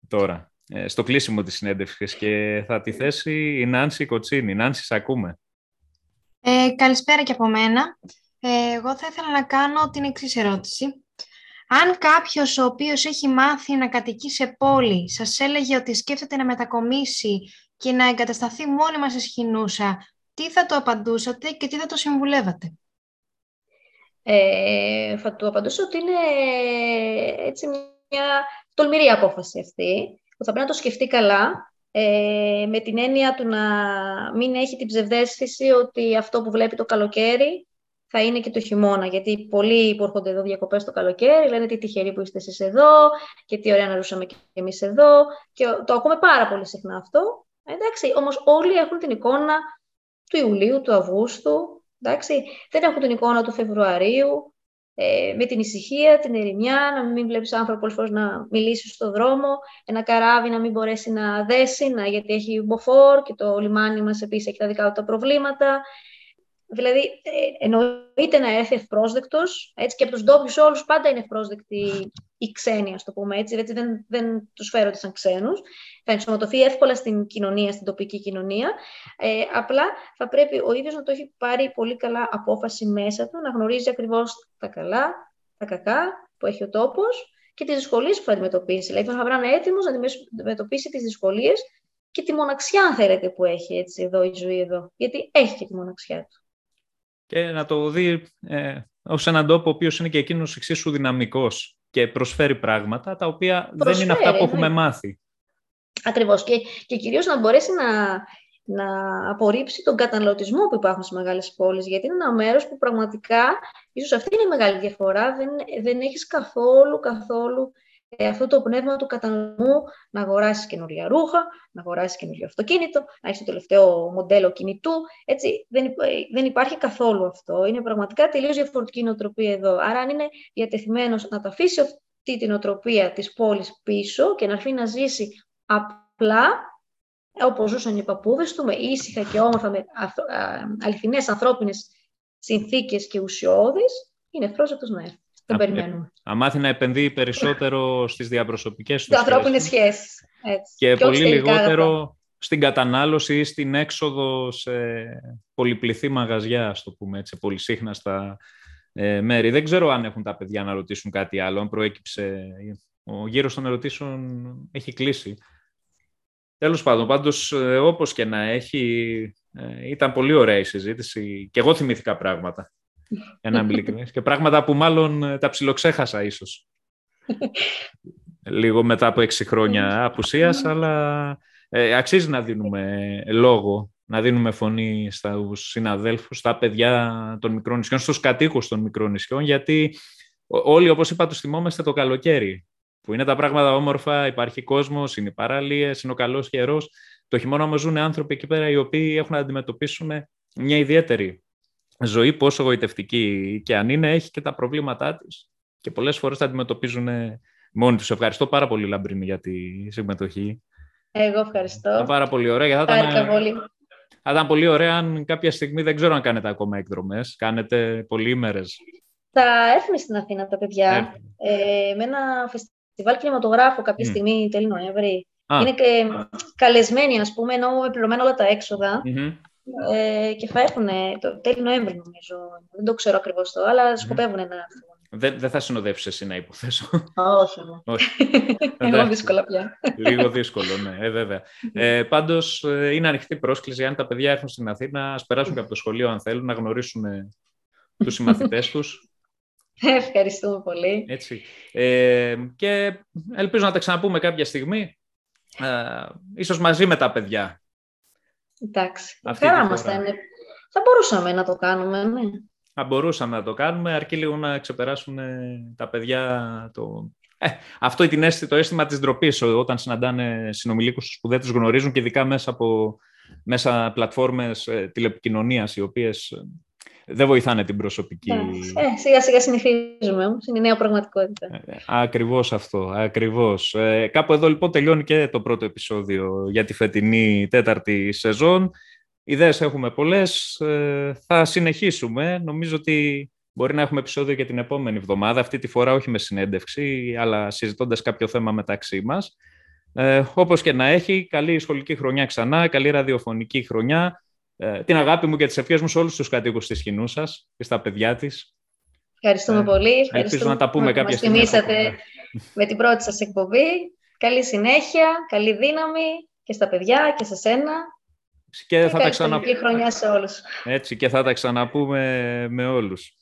τώρα, ε, στο κλείσιμο της συνέντευξης και θα τη θέσει η Νάνση Κοτσίνη. Νάνση, σε ακούμε. Ε, καλησπέρα και από μένα. Ε, εγώ θα ήθελα να κάνω την εξής ερώτηση. Αν κάποιος ο οποίος έχει μάθει να κατοικεί σε πόλη σας έλεγε ότι σκέφτεται να μετακομίσει και να εγκατασταθεί μόνιμα σε σχοινούσα, τι θα το απαντούσατε και τι θα το συμβουλεύατε; Ε, θα του απαντούσα ότι είναι έτσι μια τολμηρή απόφαση αυτή, που θα πρέπει να το σκεφτεί καλά, ε, με την έννοια του να μην έχει την ψευδέστηση ότι αυτό που βλέπει το καλοκαίρι θα είναι και το χειμώνα. Γιατί πολλοί που έρχονται εδώ διακοπές το καλοκαίρι λένε τι τυχεροί που είστε εσείς εδώ και τι ωραία να ζούσαμε και εμείς εδώ. Και το ακούμε πάρα πολύ συχνά αυτό. Εντάξει, όμως όλοι έχουν την εικόνα του Ιουλίου, του Αυγούστου. Εντάξει, δεν έχουν την εικόνα του Φεβρουαρίου. Ε, με την ησυχία, την ερημιά, να μην βλέπεις άνθρωπο πολλές φορές να μιλήσει στον δρόμο, ένα καράβι να μην μπορέσει να δέσει, να, γιατί έχει μποφόρ και το λιμάνι μας επίσης έχει τα δικά του τα προβλήματα. Δηλαδή, ε, εννοείται να έρθει ευπρόσδεκτος, έτσι και από τους ντόπιους όλους πάντα είναι ευπρόσδεκτοι οι ξένοι, ας το πούμε έτσι. έτσι δεν, δεν τους φέρονται σαν ξένους. Θα ενσωματωθεί εύκολα στην κοινωνία, στην τοπική κοινωνία. Ε, απλά θα πρέπει ο ίδιος να το έχει πάρει πολύ καλά απόφαση μέσα του, να γνωρίζει ακριβώς τα καλά, τα κακά που έχει ο τόπος και τις δυσκολίες που θα αντιμετωπίσει. Δηλαδή, θα πρέπει να είναι έτοιμος να αντιμετωπίσει τις δυσκολίες και τη μοναξιά, αν θέλετε, που έχει έτσι, εδώ η ζωή εδώ. Γιατί έχει και τη μοναξιά του και να το δει ε, ως έναν τόπο ο οποίος είναι και εκείνος εξίσου δυναμικός και προσφέρει πράγματα τα οποία δεν είναι αυτά που έχουμε ναι. μάθει. Ακριβώς και, και κυρίως να μπορέσει να, να απορρίψει τον καταναλωτισμό που υπάρχουν στις μεγάλες πόλεις, γιατί είναι ένα μέρος που πραγματικά, ίσως αυτή είναι η μεγάλη διαφορά, δεν, δεν έχεις καθόλου, καθόλου ε, αυτό το πνεύμα του κατανοημού να αγοράσεις καινούργια ρούχα, να αγοράσεις καινούργιο αυτοκίνητο, να έχεις το τελευταίο μοντέλο κινητού. Έτσι, δεν, ε, δεν υπάρχει καθόλου αυτό. Είναι πραγματικά τελείως διαφορετική νοοτροπία εδώ. Άρα, αν είναι διατεθειμένος να τα αφήσει αυτή την νοοτροπία της πόλης πίσω και να αφήνει να ζήσει απλά, όπως ζούσαν οι παππούδες του, με ήσυχα και όμορφα, με αληθινές ανθρώπινες συνθήκες και ουσιώδεις, είναι ευπρόσδεκτο να έρθει. Τον περιμένουμε. Αν μάθει να επενδύει περισσότερο στις διαπροσωπικές του σχέσεις. ανθρώπινες σχέσεις. Και, και πολύ λιγότερο στην κατανάλωση ή στην έξοδο σε πολυπληθή μαγαζιά, ας το πούμε έτσι, πολυσύχναστα ε, μέρη. Δεν ξέρω αν έχουν τα παιδιά να ρωτήσουν κάτι άλλο, αν προέκυψε... Ο γύρος των ερωτήσεων έχει κλείσει. Τέλος πάντων, πάντως, ε, όπως και να έχει, ε, ήταν πολύ ωραία η συζήτηση και εγώ θυμήθηκα πράγματα για να είμαι Και πράγματα που μάλλον ε, τα ψιλοξέχασα ίσως. Λίγο μετά από έξι χρόνια απουσίας, αλλά ε, αξίζει να δίνουμε λόγο, να δίνουμε φωνή στους συναδέλφους, στα παιδιά των μικρών νησιών, στους κατοίκους των μικρών νησιών, γιατί όλοι, όπως είπα, τους θυμόμαστε το καλοκαίρι, που είναι τα πράγματα όμορφα, υπάρχει κόσμος, είναι οι παραλίες, είναι ο καλός καιρός. Το χειμώνα όμως ζουν άνθρωποι εκεί πέρα οι οποίοι έχουν να αντιμετωπίσουν μια ιδιαίτερη ζωή πόσο γοητευτική και αν είναι, έχει και τα προβλήματά της. Και πολλές φορές τα αντιμετωπίζουν μόνοι τους. Ευχαριστώ πάρα πολύ, Λαμπρίνη, για τη συμμετοχή. Εγώ ευχαριστώ. Ήταν πάρα πολύ ωραία. Θα ήταν, πολύ. θα ήταν πολύ ωραία αν κάποια στιγμή, δεν ξέρω αν κάνετε ακόμα εκδρομές, κάνετε πολύμερες. Θα έρθουν στην Αθήνα τα παιδιά ε, με ένα φεστιβάλ κινηματογράφου κάποια στιγμή, τέλη Νοέμβρη. Είναι και καλεσμένοι, ας πούμε, ενώ πληρωμένα όλα τα έξοδα. Ε, και θα έρθουν το τέλη Νοέμβρη, νομίζω. Δεν το ξέρω ακριβώς το, αλλά σκοπεύουν να έρθουν. Δεν, δεν θα συνοδεύσεις εσύ να υποθέσω. Όχι. Όχι. Εγώ δύσκολα πια. Λίγο δύσκολο, ναι, ε, βέβαια. Ε, Πάντως ε, είναι ανοιχτή πρόσκληση. Αν τα παιδιά έρθουν στην Αθήνα, ας περάσουν και από το σχολείο, αν θέλουν, να γνωρίσουν ε, τους συμμαθητές τους. Ευχαριστούμε πολύ. Έτσι. Ε, και ελπίζω να τα ξαναπούμε κάποια στιγμή. Ε, ίσως μαζί με τα παιδιά. Εντάξει. Χαρά μας θα είναι. Θα μπορούσαμε να το κάνουμε, ναι θα μπορούσαμε να το κάνουμε, αρκεί λίγο να ξεπεράσουν τα παιδιά το... Ε, αυτό είναι το αίσθημα της ντροπής όταν συναντάνε συνομιλίκους που δεν τους γνωρίζουν και ειδικά μέσα από μέσα πλατφόρμες ε, τηλεπικοινωνίας οι οποίες ε, δεν βοηθάνε την προσωπική... Ε, σιγά σιγά συνηθίζουμε όμως, είναι η νέα πραγματικότητα. Ε, ακριβώς αυτό, ακριβώς. Ε, κάπου εδώ λοιπόν τελειώνει και το πρώτο επεισόδιο για τη φετινή τέταρτη σεζόν. Ιδέες έχουμε πολλές, ε, θα συνεχίσουμε. Νομίζω ότι μπορεί να έχουμε επεισόδιο και την επόμενη εβδομάδα, αυτή τη φορά όχι με συνέντευξη, αλλά συζητώντας κάποιο θέμα μεταξύ μας. Ε, όπως και να έχει, καλή σχολική χρονιά ξανά, καλή ραδιοφωνική χρονιά. Ε, την αγάπη μου και τις ευχές μου σε όλους τους κατοίκους της κοινού σας και στα παιδιά της. Ευχαριστούμε ε, πολύ. Ευχαριστούμε Ελπίζω να τα πούμε κάποια στιγμή. Μας θυμήσατε με την πρώτη σας εκπομπή. Καλή συνέχεια, καλή δύναμη και στα παιδιά και σε σένα. Και, θα τα χρονιά σε όλους. Έτσι, και θα τα ξαναπούμε με όλους.